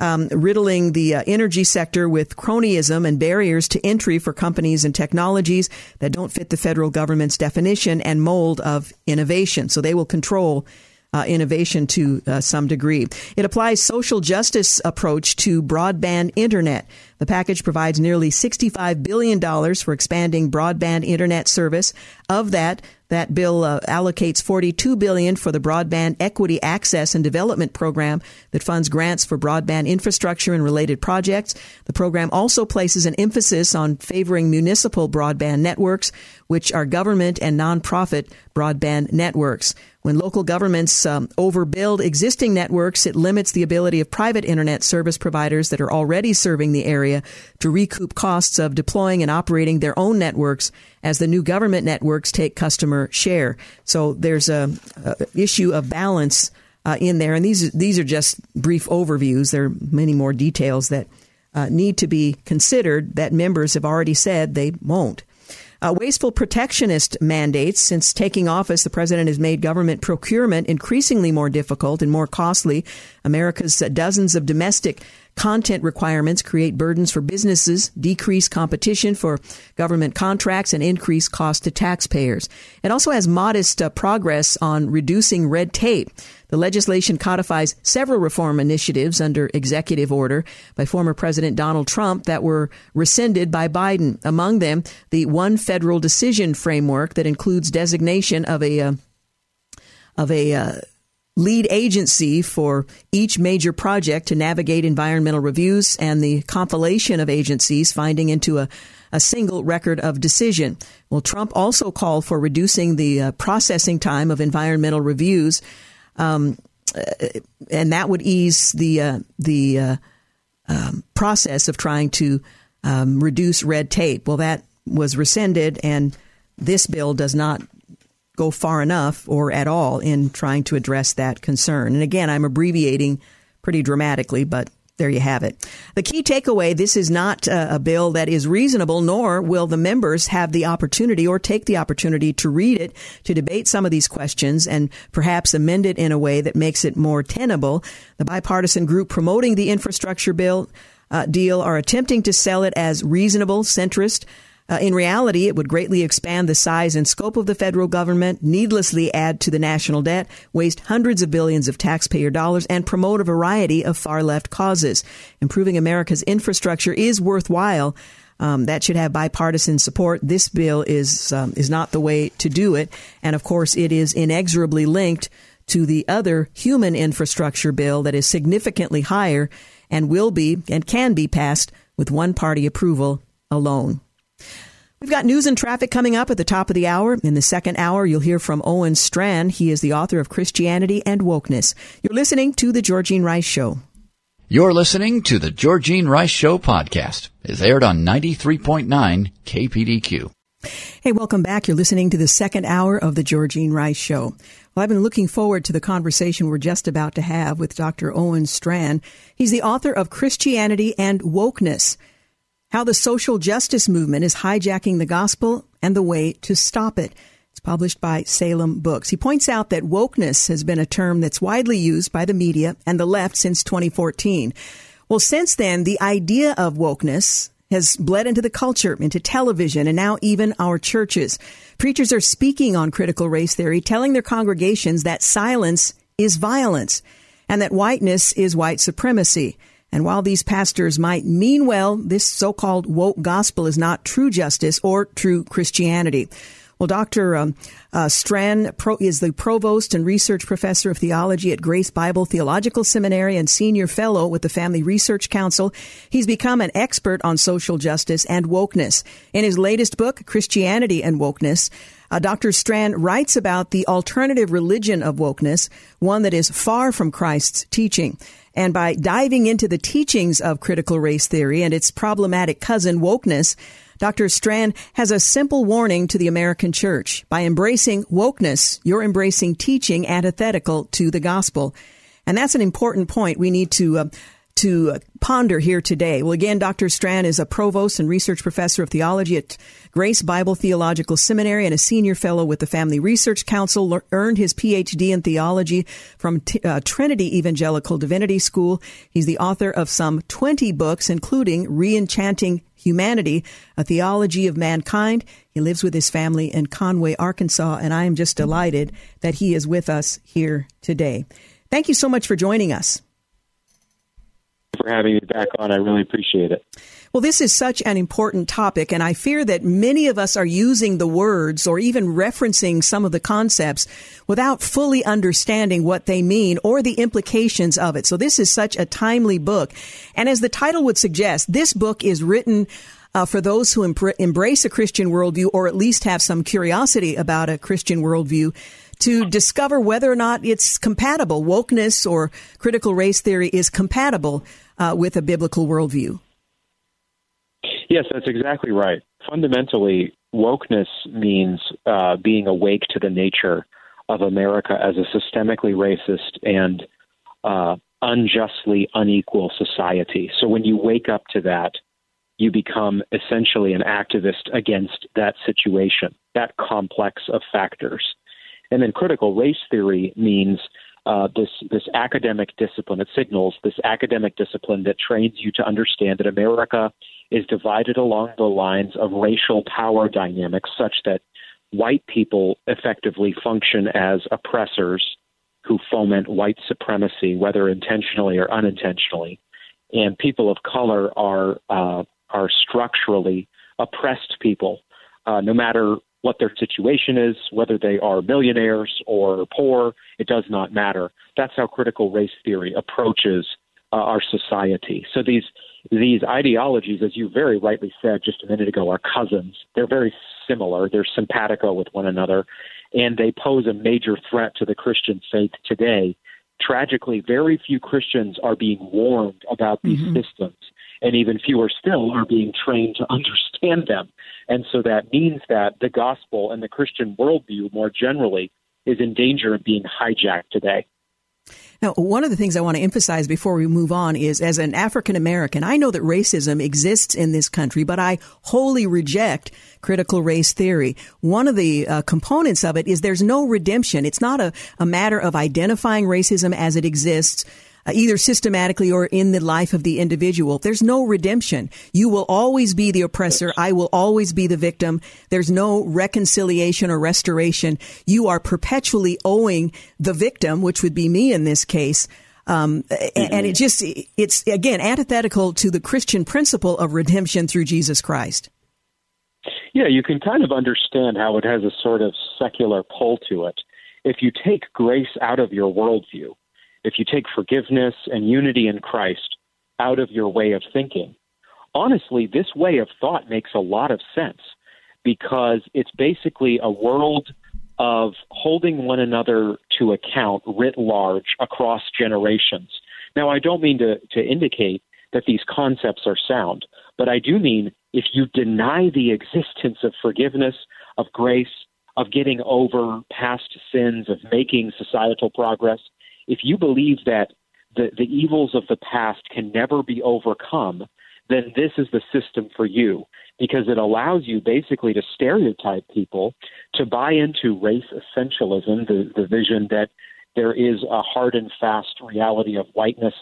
um, riddling the uh, energy sector with cronyism and barriers to entry for companies and technologies that don't fit the federal government's definition and mold of innovation. So they will control uh, innovation to uh, some degree. It applies social justice approach to broadband internet. The package provides nearly $65 billion for expanding broadband internet service. Of that, that bill uh, allocates 42 billion for the Broadband Equity Access and Development Program that funds grants for broadband infrastructure and related projects. The program also places an emphasis on favoring municipal broadband networks, which are government and nonprofit broadband networks. When local governments um, overbuild existing networks, it limits the ability of private internet service providers that are already serving the area to recoup costs of deploying and operating their own networks as the new government networks take customer share. So there's a, a issue of balance uh, in there, and these these are just brief overviews. There are many more details that uh, need to be considered that members have already said they won't. Uh, wasteful protectionist mandates. Since taking office, the president has made government procurement increasingly more difficult and more costly. America's uh, dozens of domestic content requirements create burdens for businesses, decrease competition for government contracts, and increase cost to taxpayers. It also has modest uh, progress on reducing red tape. The legislation codifies several reform initiatives under executive order by former President Donald Trump that were rescinded by Biden. Among them, the one federal decision framework that includes designation of a uh, of a uh, lead agency for each major project to navigate environmental reviews and the compilation of agencies finding into a, a single record of decision. Well, Trump also called for reducing the uh, processing time of environmental reviews, um, uh, and that would ease the uh, the uh, um, process of trying to um, reduce red tape. Well, that was rescinded, and this bill does not go far enough or at all in trying to address that concern. And again, I'm abbreviating pretty dramatically, but there you have it. The key takeaway this is not a bill that is reasonable, nor will the members have the opportunity or take the opportunity to read it, to debate some of these questions, and perhaps amend it in a way that makes it more tenable. The bipartisan group promoting the infrastructure bill uh, deal are attempting to sell it as reasonable, centrist, uh, in reality, it would greatly expand the size and scope of the federal government, needlessly add to the national debt, waste hundreds of billions of taxpayer dollars, and promote a variety of far left causes. Improving America's infrastructure is worthwhile. Um, that should have bipartisan support. This bill is um, is not the way to do it, and of course, it is inexorably linked to the other human infrastructure bill that is significantly higher and will be and can be passed with one party approval alone. We've got news and traffic coming up at the top of the hour. In the second hour, you'll hear from Owen Strachan. He is the author of Christianity and Wokeness. You're listening to The Georgene Rice Show. You're listening to The Georgene Rice Show podcast. It's aired on 93.9 KPDQ. Hey, welcome back. You're listening to the second hour of The Georgene Rice Show. Well, I've been looking forward to the conversation we're just about to have with Dr. Owen Strachan. He's the author of Christianity and Wokeness how the social justice movement is hijacking the gospel and the way to stop it. It's published by Salem Books. He points out that wokeness has been a term that's widely used by the media and the left since 2014. Well, since then, the idea of wokeness has bled into the culture, into television, and now even our churches. Preachers are speaking on critical race theory, telling their congregations that silence is violence and that whiteness is white supremacy. And while these pastors might mean well, this so-called woke gospel is not true justice or true Christianity. Well, Dr. Um, uh, Pro- is the provost and research professor of theology at Grace Bible Theological Seminary and senior fellow with the Family Research Council. He's become an expert on social justice and wokeness. In his latest book, Christianity and Wokeness, uh, Dr. Strachan writes about the alternative religion of wokeness, one that is far from Christ's teaching. And by diving into the teachings of critical race theory and its problematic cousin wokeness, Dr. Strachan has a simple warning to the American church. By embracing wokeness, you're embracing teaching antithetical to the gospel. And that's an important point we need to uh, to ponder here today. Well, again, Dr. Strachan is a provost and research professor of theology at Grace Bible Theological Seminary and a senior fellow with the Family Research Council. Earned his PhD in theology from T- uh, Trinity Evangelical Divinity School. He's the author of some 20 books, including Reenchanting Humanity, a theology of mankind. He lives with his family in Conway, Arkansas, and I am just delighted that he is with us here today. Thank you so much for joining us for having me back on. I really appreciate it. Well, this is such an important topic, and I fear that many of us are using the words or even referencing some of the concepts without fully understanding what they mean or the implications of it. So this is such a timely book. And as the title would suggest, this book is written uh, for those who embrace a Christian worldview or at least have some curiosity about a Christian worldview to discover whether or not it's compatible. Wokeness or critical race theory is compatible uh, with a biblical worldview. Yes, that's exactly right. Fundamentally, wokeness means uh, being awake to the nature of America as a systemically racist and uh, unjustly unequal society. So when you wake up to that, you become essentially an activist against that situation, that complex of factors. And then critical race theory means uh, this this academic discipline. It signals this academic discipline that trains you to understand that America is divided along the lines of racial power dynamics, such that white people effectively function as oppressors who foment white supremacy, whether intentionally or unintentionally, and people of color are uh, are structurally oppressed people, uh, no matter what their situation is, whether they are millionaires or poor, it does not matter. That's how critical race theory approaches uh, our society. So these these ideologies, as you very rightly said just a minute ago, are cousins. They're very similar. They're simpatico with one another, and they pose a major threat to the Christian faith today. Tragically, very few Christians are being warned about these mm-hmm. systems and even fewer still are being trained to understand them. And so that means that the gospel and the Christian worldview more generally is in danger of being hijacked today. Now, one of the things I want to emphasize before we move on is as an African American, I know that racism exists in this country, but I wholly reject critical race theory. One of the uh, components of it is there's no redemption. It's not a, a matter of identifying racism as it exists either systematically or in the life of the individual. There's no redemption. You will always be the oppressor. I will always be the victim. There's no reconciliation or restoration. You are perpetually owing the victim, which would be me in this case. Um, and it just, it's again antithetical to the Christian principle of redemption through Jesus Christ. Yeah, you can kind of understand how it has a sort of secular pull to it. If you take grace out of your worldview, if you take forgiveness and unity in Christ out of your way of thinking, honestly, this way of thought makes a lot of sense because it's basically a world of holding one another to account writ large across generations. Now, I don't mean to, to indicate that these concepts are sound, but I do mean if you deny the existence of forgiveness, of grace, of getting over past sins, of making societal progress, if you believe that the, the evils of the past can never be overcome, then this is the system for you because it allows you basically to stereotype people to buy into race essentialism, the, the vision that there is a hard and fast reality of whiteness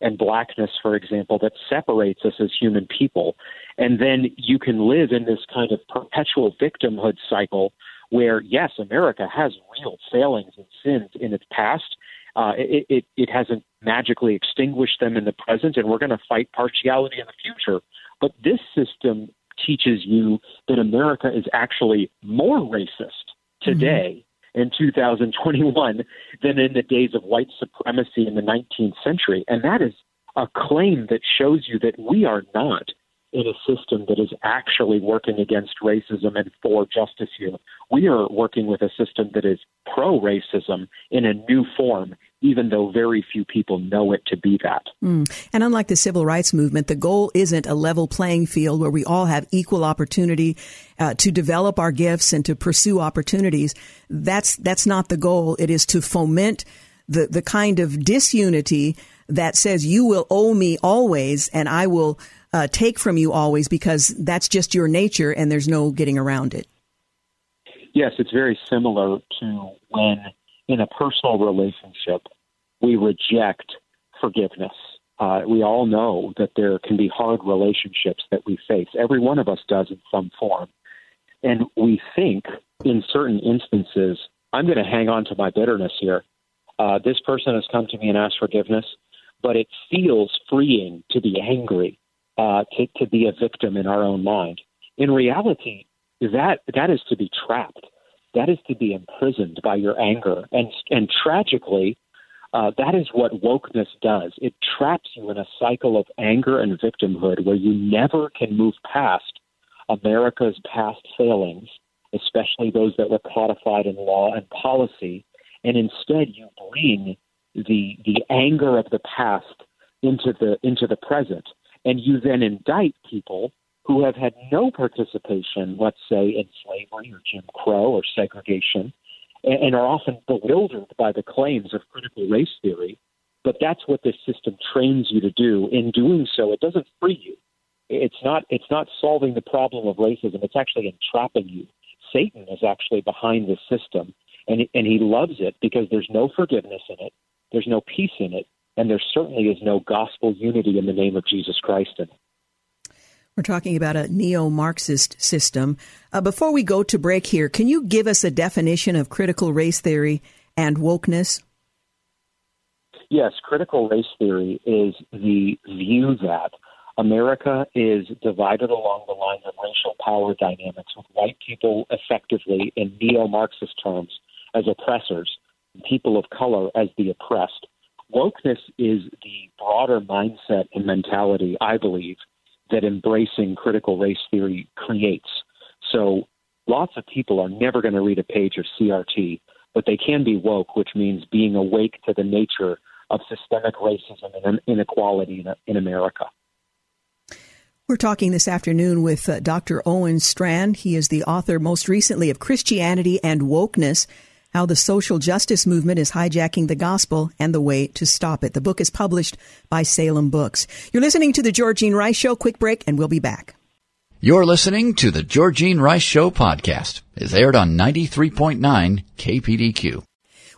and blackness, for example, that separates us as human people. And then you can live in this kind of perpetual victimhood cycle where, yes, America has real failings and sins in its past, uh, it, it, it hasn't magically extinguished them in the present, and we're going to fight partiality in the future. But this system teaches you that America is actually more racist today mm-hmm. in 2021 than in the days of white supremacy in the 19th century. And that is a claim that shows you that we are not in a system that is actually working against racism and for justice here. We are working with a system that is pro racism in a new form, even though very few people know it to be that. Mm. And unlike the civil rights movement, the goal isn't a level playing field where we all have equal opportunity uh, to develop our gifts and to pursue opportunities. That's that's not the goal. It is to foment the, the kind of disunity that says you will owe me always and I will uh, take from you always because that's just your nature and there's no getting around it. Yes, it's very similar to when in a personal relationship we reject forgiveness. Uh, we all know that there can be hard relationships that we face. Every one of us does in some form. And we think in certain instances, I'm going to hang on to my bitterness here. Uh, this person has come to me and asked forgiveness, but it feels freeing to be angry, uh, to, to be a victim in our own mind. In reality, that that is to be trapped. That is to be imprisoned by your anger. And and tragically, uh, that is what wokeness does. It traps you in a cycle of anger and victimhood where you never can move past America's past failings, especially those that were codified in law and policy, and instead you bring the the anger of the past into the into the present, and you then indict people who have had no participation, let's say, in slavery or Jim Crow or segregation, and, and are often bewildered by the claims of critical race theory. But that's what this system trains you to do. In doing so, it doesn't free you. It's not. It's not solving the problem of racism. It's actually entrapping you. Satan is actually behind this system, and and he loves it because there's no forgiveness in it, there's no peace in it, and there certainly is no gospel unity in the name of Jesus Christ in it. We're talking about a neo Marxist system. Uh, before we go to break here, can you give us a definition of critical race theory and wokeness? Yes, critical race theory is the view that America is divided along the lines of racial power dynamics, with white people effectively, in neo Marxist terms, as oppressors, people of color as the oppressed. Wokeness is the broader mindset and mentality, I believe, that embracing critical race theory creates. So lots of people are never going to read a page of CRT, but they can be woke, which means being awake to the nature of systemic racism and inequality in, America. We're talking this afternoon with uh, Dr. Owen Strachan. He is the author most recently of Christianity and Wokeness how the social justice movement is hijacking the gospel and the way to stop it. The book is published by Salem Books. You're listening to the Georgene Rice Show. Quick break and we'll be back. You're listening to the Georgene Rice Show podcast. It's aired on 93.9 KPDQ.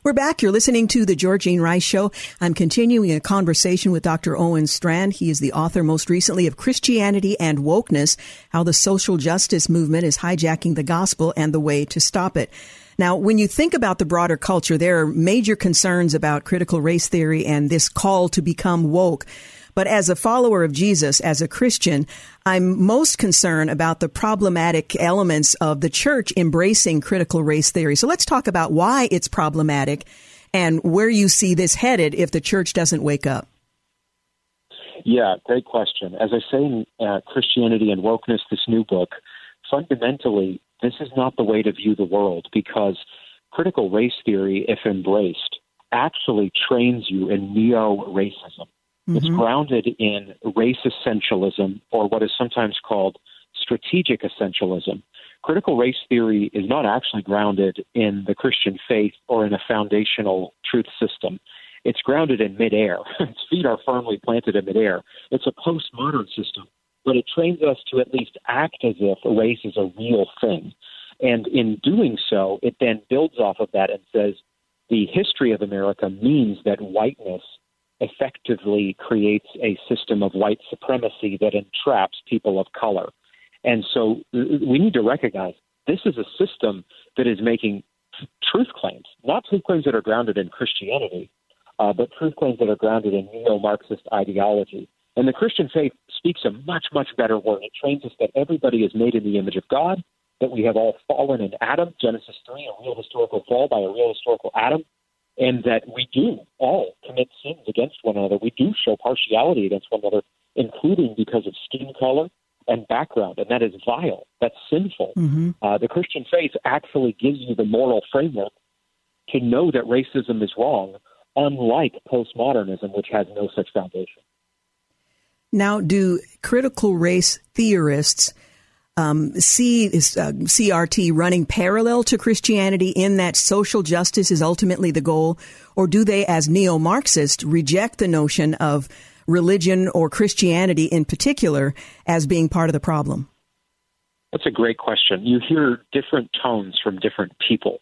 We're back. You're listening to the Georgene Rice Show. I'm continuing a conversation with Dr. Owen Strachan. He is the author most recently of Christianity and Wokeness, How the Social Justice Movement is Hijacking the Gospel and the Way to Stop It. Now, when you think about the broader culture, there are major concerns about critical race theory and this call to become woke. But as a follower of Jesus, as a Christian, I'm most concerned about the problematic elements of the church embracing critical race theory. So let's talk about why it's problematic and where you see this headed if the church doesn't wake up. Yeah, great question. As I say in uh, Christianity and Wokeness, this new book, fundamentally, this is not the way to view the world because critical race theory, if embraced, actually trains you in neo racism. Mm-hmm. It's grounded in race essentialism, or what is sometimes called strategic essentialism. Critical race theory is not actually grounded in the Christian faith or in a foundational truth system. It's grounded in midair. its feet are firmly planted in midair. It's a postmodern system but it trains us to at least act as if race is a real thing. And in doing so, it then builds off of that and says the history of America means that whiteness effectively creates a system of white supremacy that entraps people of color. And so we need to recognize this is a system that is making truth claims, not truth claims that are grounded in Christianity, uh, but truth claims that are grounded in neo Marxist ideology. And the Christian faith speaks a much, much better word. It trains us that everybody is made in the image of God, that we have all fallen in Adam, Genesis 3, a real historical fall by a real historical Adam, and that we do all commit sins against one another. We do show partiality against one another, including because of skin color and background, and that is vile. That's sinful. Mm-hmm. Uh, the Christian faith actually gives you the moral framework to know that racism is wrong, unlike postmodernism, which has no such foundation. Now, do critical race theorists um, see uh, CRT running parallel to Christianity in that social justice is ultimately the goal, or do they, as neo-Marxists, reject the notion of religion or Christianity in particular as being part of the problem? That's a great question. You hear different tones from different people.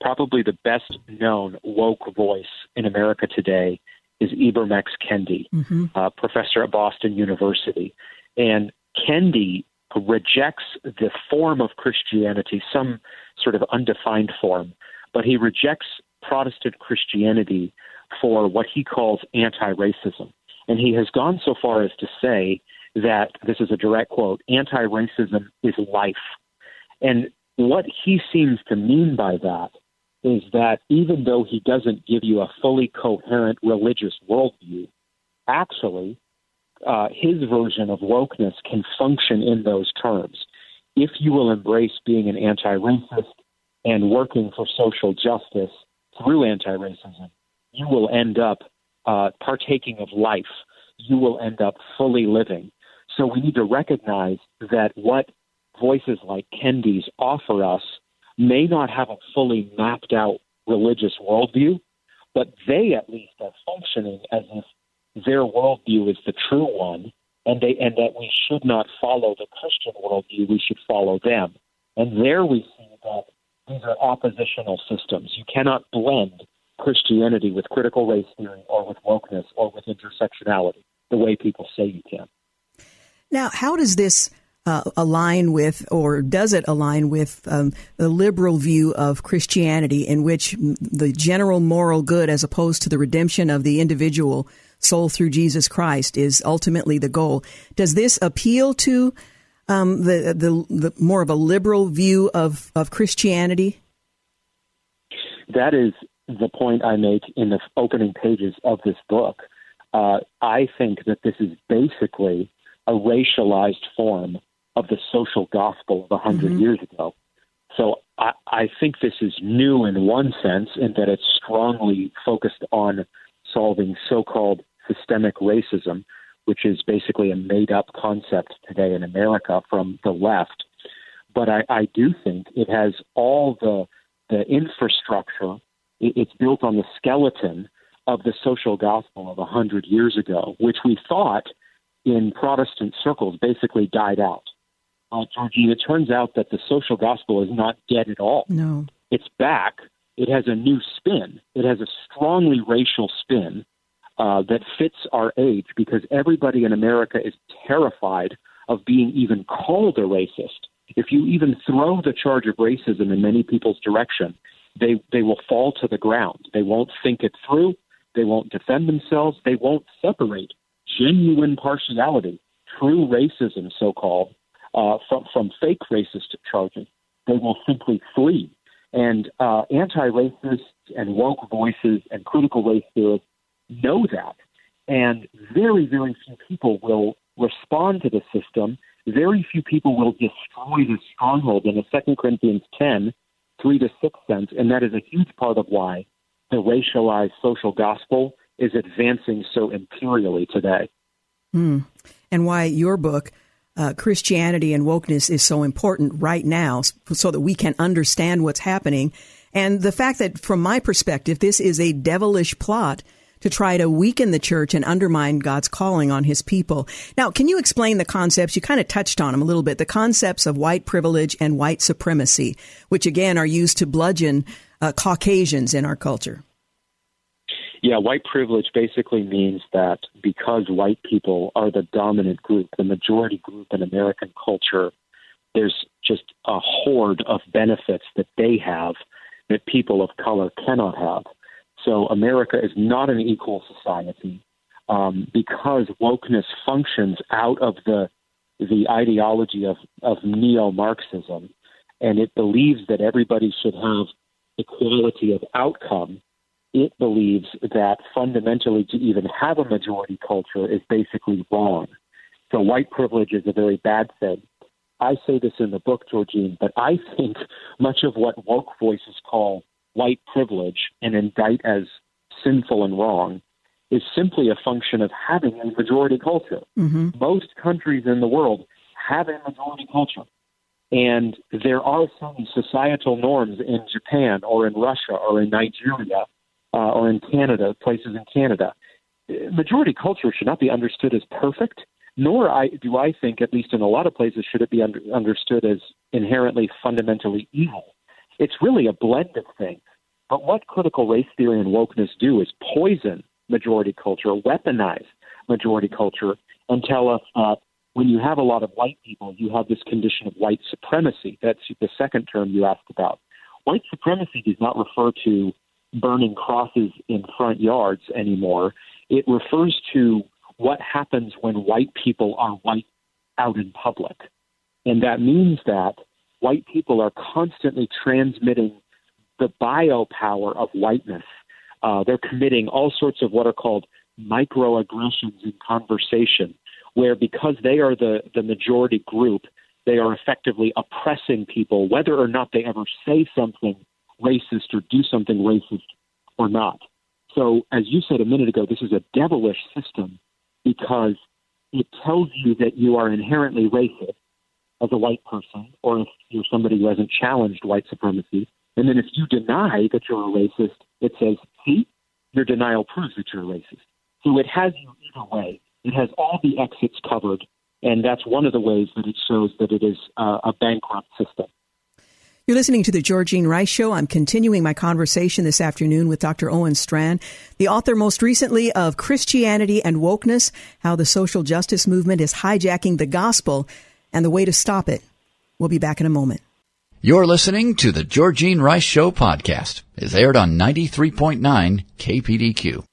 Probably the best known woke voice in America today is Ibram X. Kendi, mm-hmm. uh, professor at Boston University. And Kendi rejects the form of Christianity, some sort of undefined form, but he rejects Protestant Christianity for what he calls anti racism. And he has gone so far as to say that this is a direct quote anti racism is life. And what he seems to mean by that is that even though he doesn't give you a fully coherent religious worldview, actually, uh, his version of wokeness can function in those terms. If you will embrace being an anti racist and working for social justice through anti racism, you will end up uh, partaking of life. You will end up fully living. So we need to recognize that what voices like Kendi's offer us may not have a fully mapped out religious worldview, but they at least are functioning as if their worldview is the true one, and they and that we should not follow the Christian worldview, we should follow them. And there we see that these are oppositional systems. You cannot blend Christianity with critical race theory or with wokeness or with intersectionality the way people say you can. Now, how does this uh, align with, or does it align with um, the liberal view of Christianity, in which the general moral good, as opposed to the redemption of the individual soul through Jesus Christ, is ultimately the goal? Does this appeal to um, the, the, the more of a liberal view of of Christianity? That is the point I make in the opening pages of this book. Uh, I think that this is basically a racialized form of the social gospel of a 100 mm-hmm. years ago. So I, I think this is new in one sense, in that it's strongly focused on solving so called systemic racism, which is basically a made up concept today in America from the left. But I, I do think it has all the, the infrastructure, it, it's built on the skeleton of the social gospel of a 100 years ago, which we thought in Protestant circles basically died out uh, Georgene, it turns out that the social gospel is not dead at all. No. It's back. It has a new spin. It has a strongly racial spin uh, that fits our age because everybody in America is terrified of being even called a racist. If you even throw the charge of racism in many people's direction, they, they will fall to the ground. They won't think it through. They won't defend themselves. They won't separate genuine partiality, true racism, so called, uh, from, from fake racist charges. They will simply flee. And uh, anti racists and woke voices and critical race theorists know that. And very, very few people will respond to the system. Very few people will destroy the stronghold in the Second Corinthians 10, 3 to 6 sense. And that is a huge part of why the racialized social gospel is advancing so imperially today. Mm. And why your book uh, Christianity and wokeness is so important right now so that we can understand what's happening. And the fact that, from my perspective, this is a devilish plot to try to weaken the church and undermine God's calling on his people. Now, can you explain the concepts? You kind of touched on them a little bit. The concepts of white privilege and white supremacy, which again are used to bludgeon uh, Caucasians in our culture. Yeah, white privilege basically means that because white people are the dominant group, the majority group in American culture, there's just a horde of benefits that they have that people of color cannot have. So America is not an equal society um, because wokeness functions out of the the ideology of, of neo Marxism, and it believes that everybody should have equality of outcome it believes that fundamentally to even have a majority culture is basically wrong. So white privilege is a very bad thing. I say this in the book, Georgene, but I think much of what woke voices call white privilege and indict as sinful and wrong is simply a function of having a majority culture. Mm-hmm. Most countries in the world have a majority culture. And there are some societal norms in Japan or in Russia or in Nigeria uh, or in Canada, places in Canada. Majority culture should not be understood as perfect, nor I, do I think, at least in a lot of places, should it be under, understood as inherently fundamentally evil. It's really a blend of things. But what critical race theory and wokeness do is poison majority culture, weaponize majority culture, and tell us that when you have a lot of white people, you have this condition of white supremacy. That's the second term you asked about. White supremacy does not refer to burning crosses in front yards anymore. It refers to what happens when white people are white out in public. And that means that white people are constantly transmitting the biopower of whiteness. Uh, they're committing all sorts of what are called microaggressions in conversation, where because they are the, the majority group, they are effectively oppressing people, whether or not they ever say something racist or do something racist or not. So, as you said a minute ago, this is a devilish system because it tells you that you are inherently racist as a white person, or if you're somebody who hasn't challenged white supremacy. And then if you deny that you're a racist, it says, see, your denial proves that you're a racist. So it has you either way. It has all the exits covered, and that's one of the ways that it shows that it is uh, a bankrupt system. You're listening to the Georgene Rice Show. I'm continuing my conversation this afternoon with Dr. Owen Strachan, the author most recently of Christianity and Wokeness, How the Social Justice Movement is Hijacking the Gospel and the Way to Stop It. We'll be back in a moment. You're listening to the Georgene Rice Show podcast. It's aired on 93.9 KPDQ.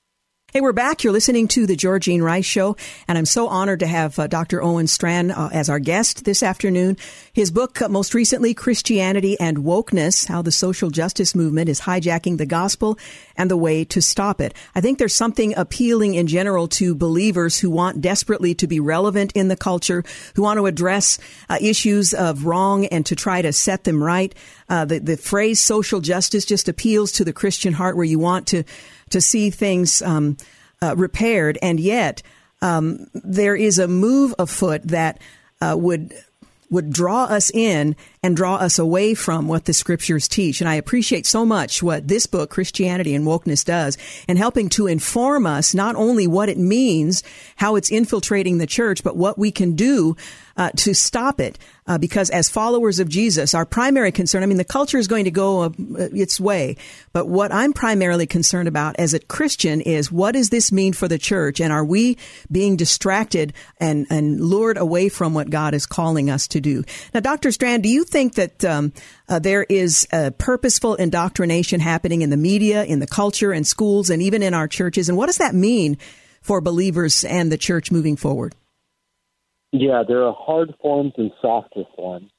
Hey, we're back. You're listening to the Georgene Rice Show, and I'm so honored to have uh, Dr. Owen Strachan uh, as our guest this afternoon. His book, uh, most recently, Christianity and Wokeness, How the Social Justice Movement is Hijacking the Gospel and the Way to Stop It. I think there's something appealing in general to believers who want desperately to be relevant in the culture, who want to address uh, issues of wrong and to try to set them right. Uh, the, the phrase social justice just appeals to the Christian heart where you want to to see things um, uh, repaired, and yet um, there is a move afoot that uh, would would draw us in and draw us away from what the scriptures teach. And I appreciate so much what this book, Christianity and Wokeness, does in helping to inform us not only what it means, how it's infiltrating the church, but what we can do uh, to stop it. Uh, because as followers of Jesus, our primary concern, I mean, the culture is going to go uh, its way, but what I'm primarily concerned about as a Christian is what does this mean for the church? And are we being distracted and, and lured away from what God is calling us to do? Now, Dr. Strachan, do you think that um, uh, there is a purposeful indoctrination happening in the media, in the culture, in schools, and even in our churches? And what does that mean for believers and the church moving forward? Yeah, there are hard forms and softer forms.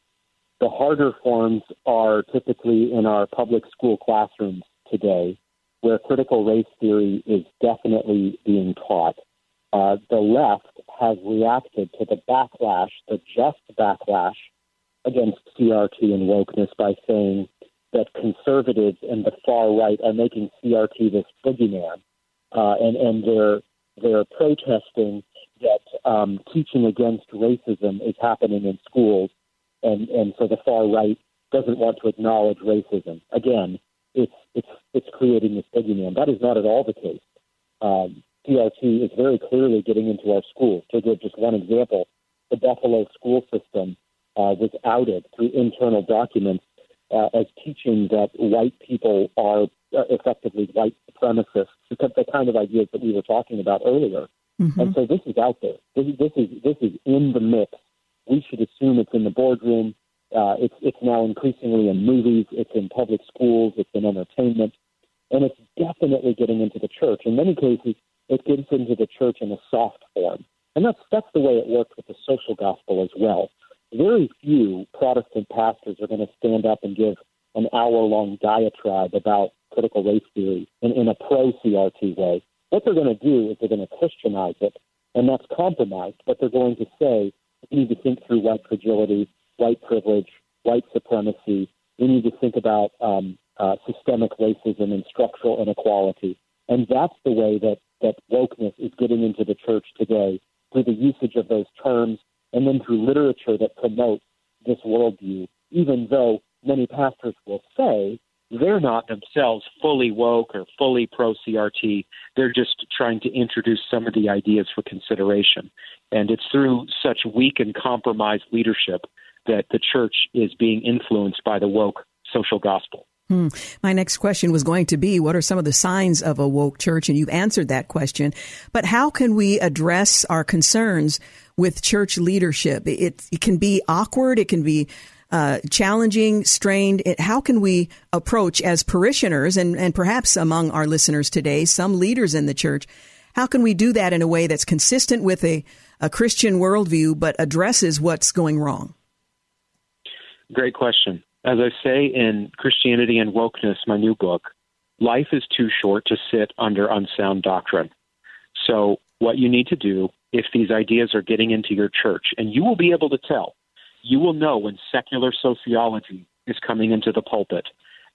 The harder forms are typically in our public school classrooms today, where critical race theory is definitely being taught. Uh, the left has reacted to the backlash, the just backlash against CRT and wokeness by saying that conservatives and the far right are making CRT this boogeyman, uh, and and they're they're protesting that um, teaching against racism is happening in schools, and and so the far right doesn't want to acknowledge racism. Again, it's it's it's creating this boogeyman. That is not at all the case. Um, CRT is very clearly getting into our schools. To give just one example, the Buffalo school system uh, was outed through internal documents uh, as teaching that white people are uh, effectively white supremacists, because the kind of ideas that we were talking about earlier. Mm-hmm. And so this is out there. This is this is this is in the mix. We should assume it's in the boardroom. Uh, it's it's now increasingly in movies. It's in public schools. It's in entertainment, and it's definitely getting into the church. In many cases, it gets into the church in a soft form, and that's that's the way it works with the social gospel as well. Very few Protestant pastors are going to stand up and give an hour long diatribe about critical race theory in, in a pro CRT way. What they're going to do is they're going to Christianize it, and that's compromised. But they're going to say we need to think through white fragility, white privilege, white supremacy. We need to think about um, uh, systemic racism and structural inequality. And that's the way that, that wokeness is getting into the church today through the usage of those terms and then through literature that promotes this worldview, even though many pastors will say they're not themselves fully woke or fully pro CRT. They're just trying to introduce some of the ideas for consideration. And it's through such weak and compromised leadership that the church is being influenced by the woke social gospel. Hmm. My next question was going to be what are some of the signs of a woke church? And you've answered that question. But how can we address our concerns with church leadership? It, it can be awkward, it can be uh, challenging, strained. It, how can we approach as parishioners and, and perhaps among our listeners today, some leaders in the church? How can we do that in a way that's consistent with a, a Christian worldview but addresses what's going wrong? Great question. As I say in Christianity and Wokeness, my new book, life is too short to sit under unsound doctrine. So, what you need to do if these ideas are getting into your church, and you will be able to tell, you will know when secular sociology is coming into the pulpit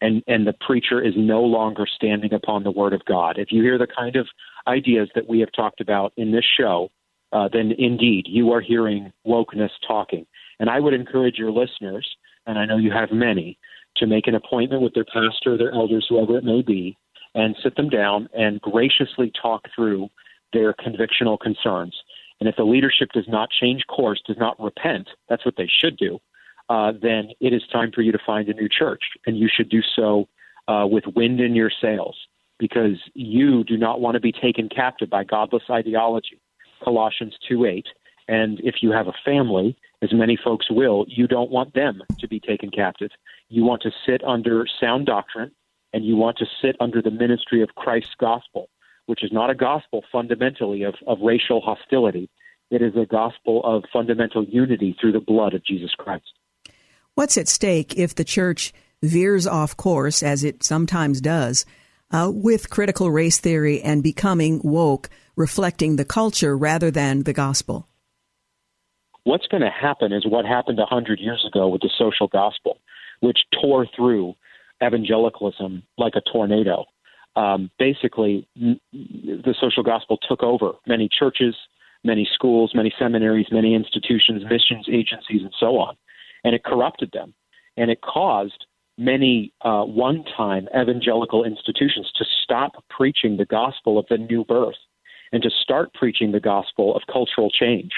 and, and the preacher is no longer standing upon the word of God. If you hear the kind of ideas that we have talked about in this show, uh, then indeed you are hearing wokeness talking. And I would encourage your listeners and I know you have many, to make an appointment with their pastor, their elders, whoever it may be, and sit them down and graciously talk through their convictional concerns. And if the leadership does not change course, does not repent, that's what they should do, uh, then it is time for you to find a new church. And you should do so uh, with wind in your sails because you do not want to be taken captive by godless ideology. Colossians 2 8. And if you have a family, as many folks will, you don't want them to be taken captive. You want to sit under sound doctrine and you want to sit under the ministry of Christ's gospel, which is not a gospel fundamentally of, of racial hostility. It is a gospel of fundamental unity through the blood of Jesus Christ. What's at stake if the church veers off course, as it sometimes does, uh, with critical race theory and becoming woke, reflecting the culture rather than the gospel? What's going to happen is what happened 100 years ago with the social gospel, which tore through evangelicalism like a tornado. Um, basically, the social gospel took over many churches, many schools, many seminaries, many institutions, missions agencies, and so on. And it corrupted them. And it caused many uh, one time evangelical institutions to stop preaching the gospel of the new birth and to start preaching the gospel of cultural change.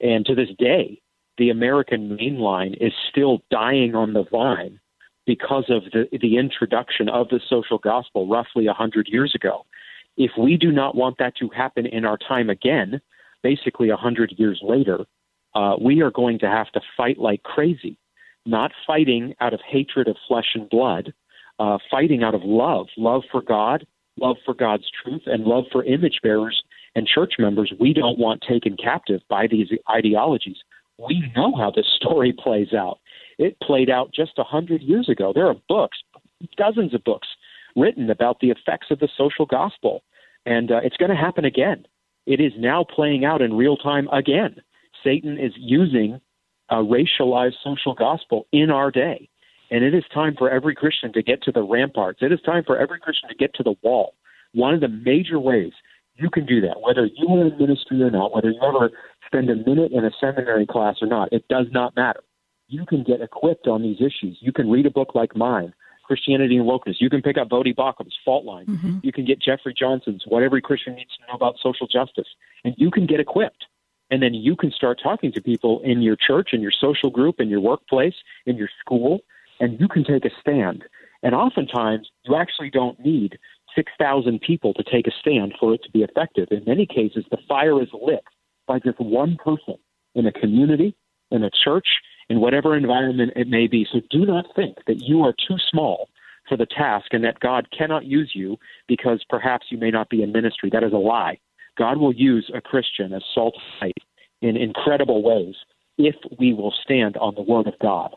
And to this day, the American mainline is still dying on the vine because of the, the introduction of the social gospel roughly 100 years ago. If we do not want that to happen in our time again, basically 100 years later, uh, we are going to have to fight like crazy, not fighting out of hatred of flesh and blood, uh, fighting out of love love for God, love for God's truth, and love for image bearers and church members we don't want taken captive by these ideologies. We know how this story plays out. It played out just a hundred years ago. There are books, dozens of books, written about the effects of the social gospel, and uh, it's going to happen again. It is now playing out in real time again. Satan is using a racialized social gospel in our day. And it is time for every Christian to get to the ramparts. It is time for every Christian to get to the wall. One of the major ways you can do that, whether you are in ministry or not, whether you ever spend a minute in a seminary class or not. It does not matter. You can get equipped on these issues. You can read a book like mine, Christianity and Wokeness. You can pick up Voddie Baucham's Fault Line. Mm-hmm. You can get Jeffrey Johnson's What Every Christian Needs to Know About Social Justice. And you can get equipped. And then you can start talking to people in your church, in your social group, in your workplace, in your school, and you can take a stand. And oftentimes, you actually don't need 6,000 people to take a stand for it to be effective. In many cases, the fire is lit by just one person in a community, in a church, in whatever environment it may be. So do not think that you are too small for the task and that God cannot use you because perhaps you may not be in ministry. That is a lie. God will use a Christian as salt light in incredible ways if we will stand on the word of God.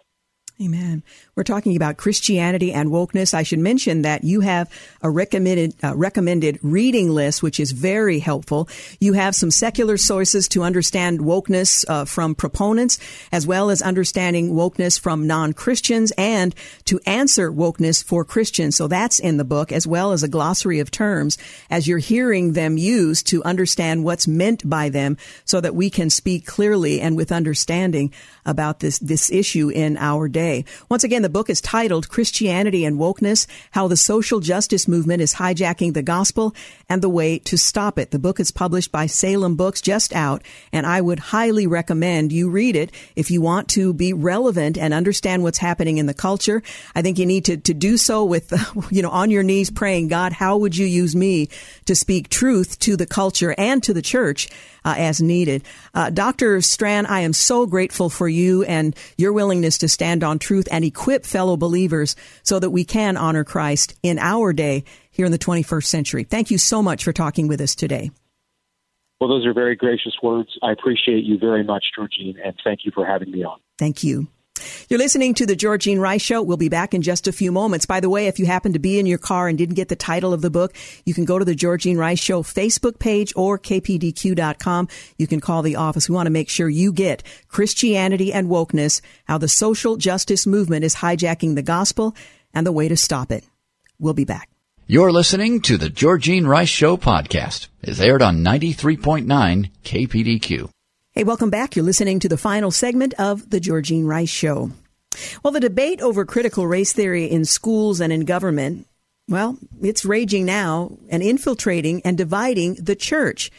Amen. We're talking about Christianity and wokeness. I should mention that you have a recommended uh, recommended reading list, which is very helpful. You have some secular sources to understand wokeness uh, from proponents, as well as understanding wokeness from non Christians, and to answer wokeness for Christians. So that's in the book, as well as a glossary of terms as you're hearing them used to understand what's meant by them, so that we can speak clearly and with understanding about this this issue in our day. Once again, the book is titled Christianity and Wokeness: How the Social Justice Movement is Hijacking the Gospel and the Way to Stop It. The book is published by Salem Books, just out, and I would highly recommend you read it if you want to be relevant and understand what's happening in the culture. I think you need to, to do so with, you know, on your knees praying, God, how would you use me to speak truth to the culture and to the church? uh, as needed. Uh, Dr. Strachan, I am so grateful for you and your willingness to stand on truth and equip fellow believers so that we can honor Christ in our day here in the 21st century. Thank you so much for talking with us today. Well, those are very gracious words. I appreciate you very much, Georgene, and thank you for having me on. Thank you. You're listening to the Georgene Rice Show. We'll be back in just a few moments. By the way, if you happen to be in your car and didn't get the title of the book, you can go to the Georgene Rice Show Facebook page or kpdq.com. You can call the office. We want to make sure you get Christianity and Wokeness, how the social justice movement is hijacking the gospel and the way to stop it. We'll be back. You're listening to the Georgene Rice Show podcast. It's aired on 93.9 KPDQ. Hey, welcome back. You're listening to the final segment of the Georgene Rice Show. Well, the debate over critical race theory in schools and in government, well, it's raging now and infiltrating and dividing the church.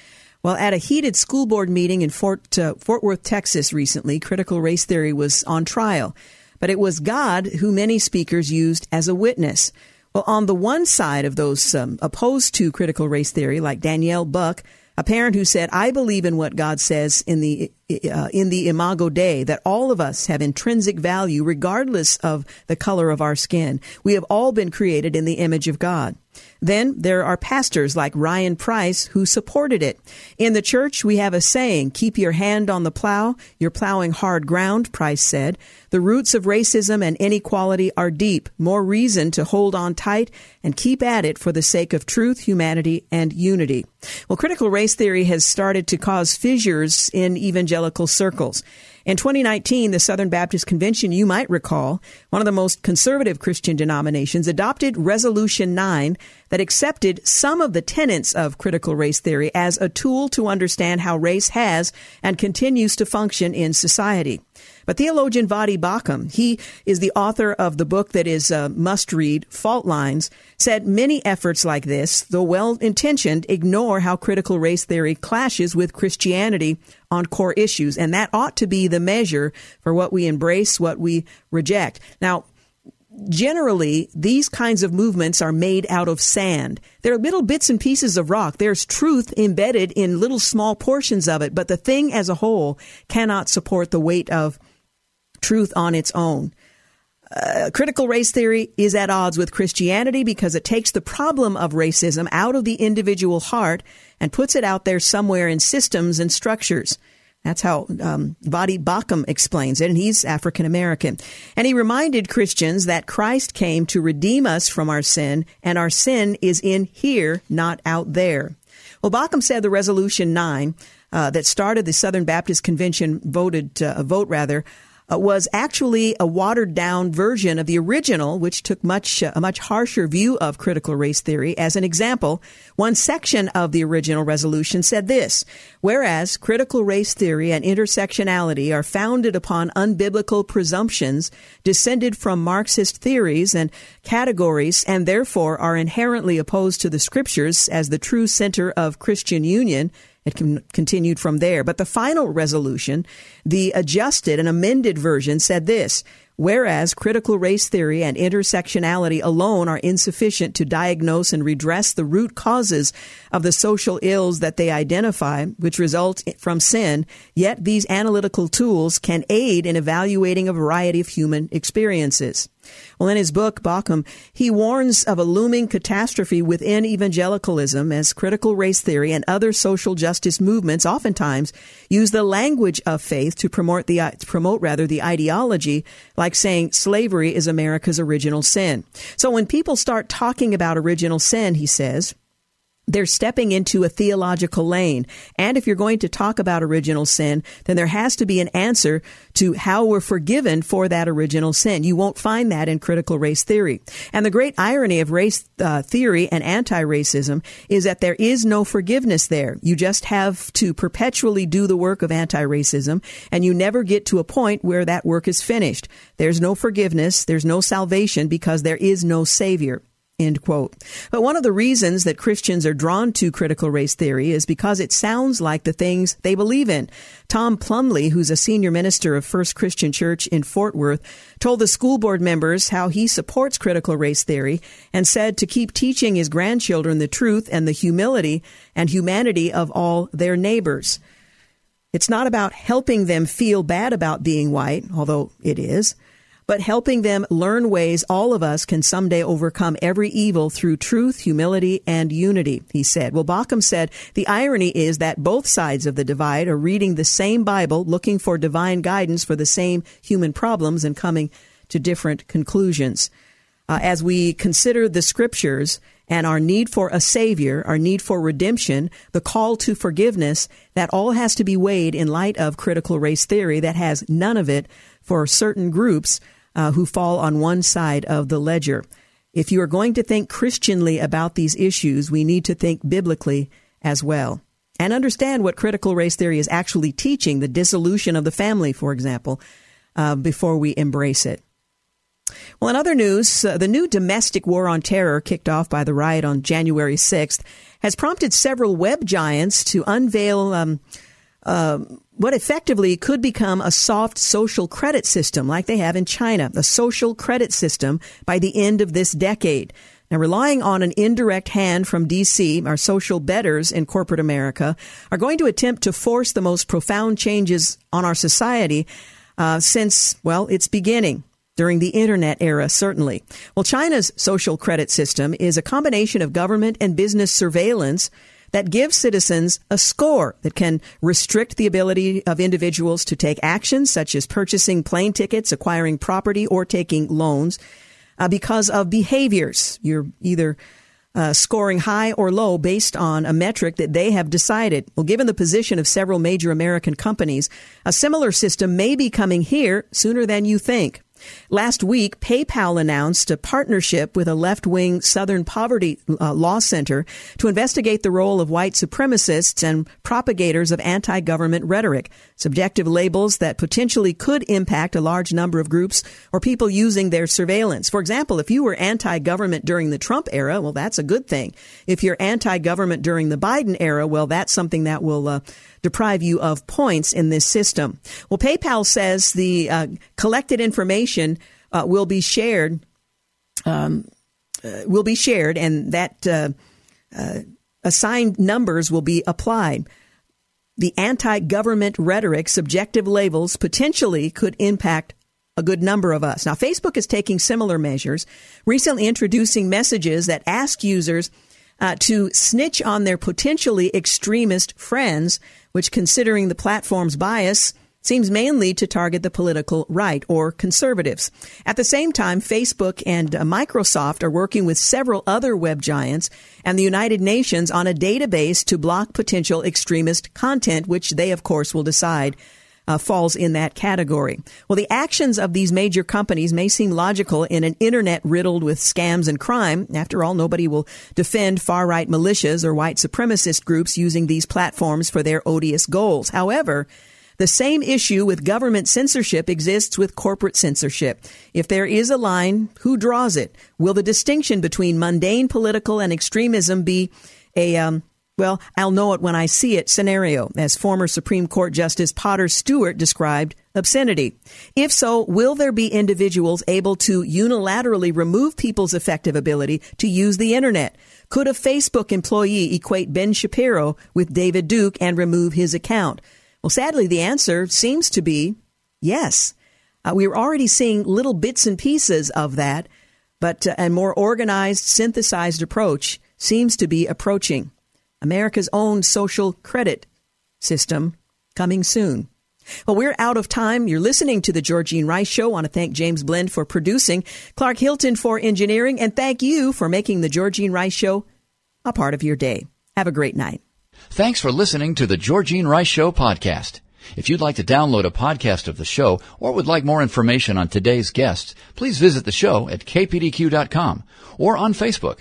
Well, at a heated school board meeting in Fort, uh, Fort Worth, Texas recently, critical race theory was on trial. But it was God who many speakers used as a witness. Well, on the one side of those um, opposed to critical race theory, like Danielle Buck, a parent who said, "I believe in what God says in the uh, in the Imago Dei that all of us have intrinsic value regardless of the color of our skin. We have all been created in the image of God." Then there are pastors like Ryan Price who supported it. In the church, we have a saying, keep your hand on the plow. You're plowing hard ground, Price said. The roots of racism and inequality are deep. More reason to hold on tight and keep at it for the sake of truth, humanity, and unity. Well, critical race theory has started to cause fissures in evangelical circles. In 2019, the Southern Baptist Convention, you might recall, one of the most conservative Christian denominations, adopted Resolution 9 that accepted some of the tenets of critical race theory as a tool to understand how race has and continues to function in society. But theologian Voddie Baucham, he is the author of the book that is a must read, Fault Lines, said many efforts like this, though well intentioned, ignore how critical race theory clashes with Christianity on core issues. And that ought to be the measure for what we embrace, what we reject. Now, generally, these kinds of movements are made out of sand. They're little bits and pieces of rock. There's truth embedded in little small portions of it, but the thing as a whole cannot support the weight of truth on its own. Uh, critical race theory is at odds with Christianity because it takes the problem of racism out of the individual heart and puts it out there somewhere in systems and structures. That's how um, Voddie Baucham explains it, and he's African American. And he reminded Christians that Christ came to redeem us from our sin, and our sin is in here, not out there. Well, Baucham said the Resolution 9 uh, that started the Southern Baptist Convention voted uh, vote rather was actually a watered down version of the original, which took much uh, a much harsher view of critical race theory. As an example, one section of the original resolution said this: whereas critical race theory and intersectionality are founded upon unbiblical presumptions descended from Marxist theories and categories, and therefore are inherently opposed to the scriptures as the true center of Christian union it con- continued from there. But the final resolution, the adjusted and amended version, said this Whereas critical race theory and intersectionality alone are insufficient to diagnose and redress the root causes of the social ills that they identify, which result from sin, yet these analytical tools can aid in evaluating a variety of human experiences. Well, in his book, Baucham, he warns of a looming catastrophe within evangelicalism as critical race theory and other social justice movements oftentimes use the language of faith to promote the, promote rather the ideology like saying slavery is America's original sin. So when people start talking about original sin, he says, they're stepping into a theological lane. And if you're going to talk about original sin, then there has to be an answer to how we're forgiven for that original sin. You won't find that in critical race theory. And the great irony of race uh, theory and anti-racism is that there is no forgiveness there. You just have to perpetually do the work of anti-racism and you never get to a point where that work is finished. There's no forgiveness. There's no salvation because there is no savior. End quote. But one of the reasons that Christians are drawn to critical race theory is because it sounds like the things they believe in. Tom Plumley, who's a senior minister of First Christian Church in Fort Worth, told the school board members how he supports critical race theory and said to keep teaching his grandchildren the truth and the humility and humanity of all their neighbors. It's not about helping them feel bad about being white, although it is but helping them learn ways all of us can someday overcome every evil through truth, humility, and unity, he said. Well, Baucham said the irony is that both sides of the divide are reading the same Bible, looking for divine guidance for the same human problems and coming to different conclusions. Uh, as we consider the scriptures and our need for a savior, our need for redemption, the call to forgiveness, that all has to be weighed in light of critical race theory that has none of it for certain groups uh, who fall on one side of the ledger. If you are going to think Christianly about these issues, we need to think biblically as well. And understand what critical race theory is actually teaching, the dissolution of the family, for example, uh, before we embrace it. Well, in other news, uh, the new domestic war on terror kicked off by the riot on January 6th has prompted several web giants to unveil um, uh, what effectively could become a soft social credit system like they have in China, a social credit system by the end of this decade. Now, relying on an indirect hand from DC, our social betters in corporate America are going to attempt to force the most profound changes on our society uh, since, well, its beginning during the internet era, certainly. Well, China's social credit system is a combination of government and business surveillance that gives citizens a score that can restrict the ability of individuals to take actions such as purchasing plane tickets, acquiring property, or taking loans uh, because of behaviors. You're either uh, scoring high or low based on a metric that they have decided. Well, given the position of several major American companies, a similar system may be coming here sooner than you think. Last week, PayPal announced a partnership with a left wing Southern Poverty uh, Law Center to investigate the role of white supremacists and propagators of anti government rhetoric, subjective labels that potentially could impact a large number of groups or people using their surveillance. For example, if you were anti government during the Trump era, well, that's a good thing. If you're anti government during the Biden era, well, that's something that will uh, deprive you of points in this system. Well, PayPal says the uh, collected information uh, will be shared. Um, uh, will be shared, and that uh, uh, assigned numbers will be applied. The anti-government rhetoric, subjective labels, potentially could impact a good number of us. Now, Facebook is taking similar measures, recently introducing messages that ask users uh, to snitch on their potentially extremist friends, which, considering the platform's bias, seems mainly to target the political right or conservatives. At the same time, Facebook and uh, Microsoft are working with several other web giants and the United Nations on a database to block potential extremist content, which they, of course, will decide uh, falls in that category. Well, the actions of these major companies may seem logical in an internet riddled with scams and crime. After all, nobody will defend far right militias or white supremacist groups using these platforms for their odious goals. However, the same issue with government censorship exists with corporate censorship. If there is a line, who draws it? Will the distinction between mundane political and extremism be a um, well, I'll know it when I see it scenario, as former Supreme Court Justice Potter Stewart described obscenity. If so, will there be individuals able to unilaterally remove people's effective ability to use the internet? Could a Facebook employee equate Ben Shapiro with David Duke and remove his account? Well, sadly, the answer seems to be yes. Uh, we're already seeing little bits and pieces of that, but uh, a more organized, synthesized approach seems to be approaching. America's own social credit system coming soon. Well, we're out of time. You're listening to the Georgene Rice Show. I want to thank James Blend for producing, Clark Hilton for engineering, and thank you for making the Georgene Rice Show a part of your day. Have a great night. Thanks for listening to the Georgene Rice Show podcast. If you'd like to download a podcast of the show or would like more information on today's guests, please visit the show at kpdq.com or on Facebook.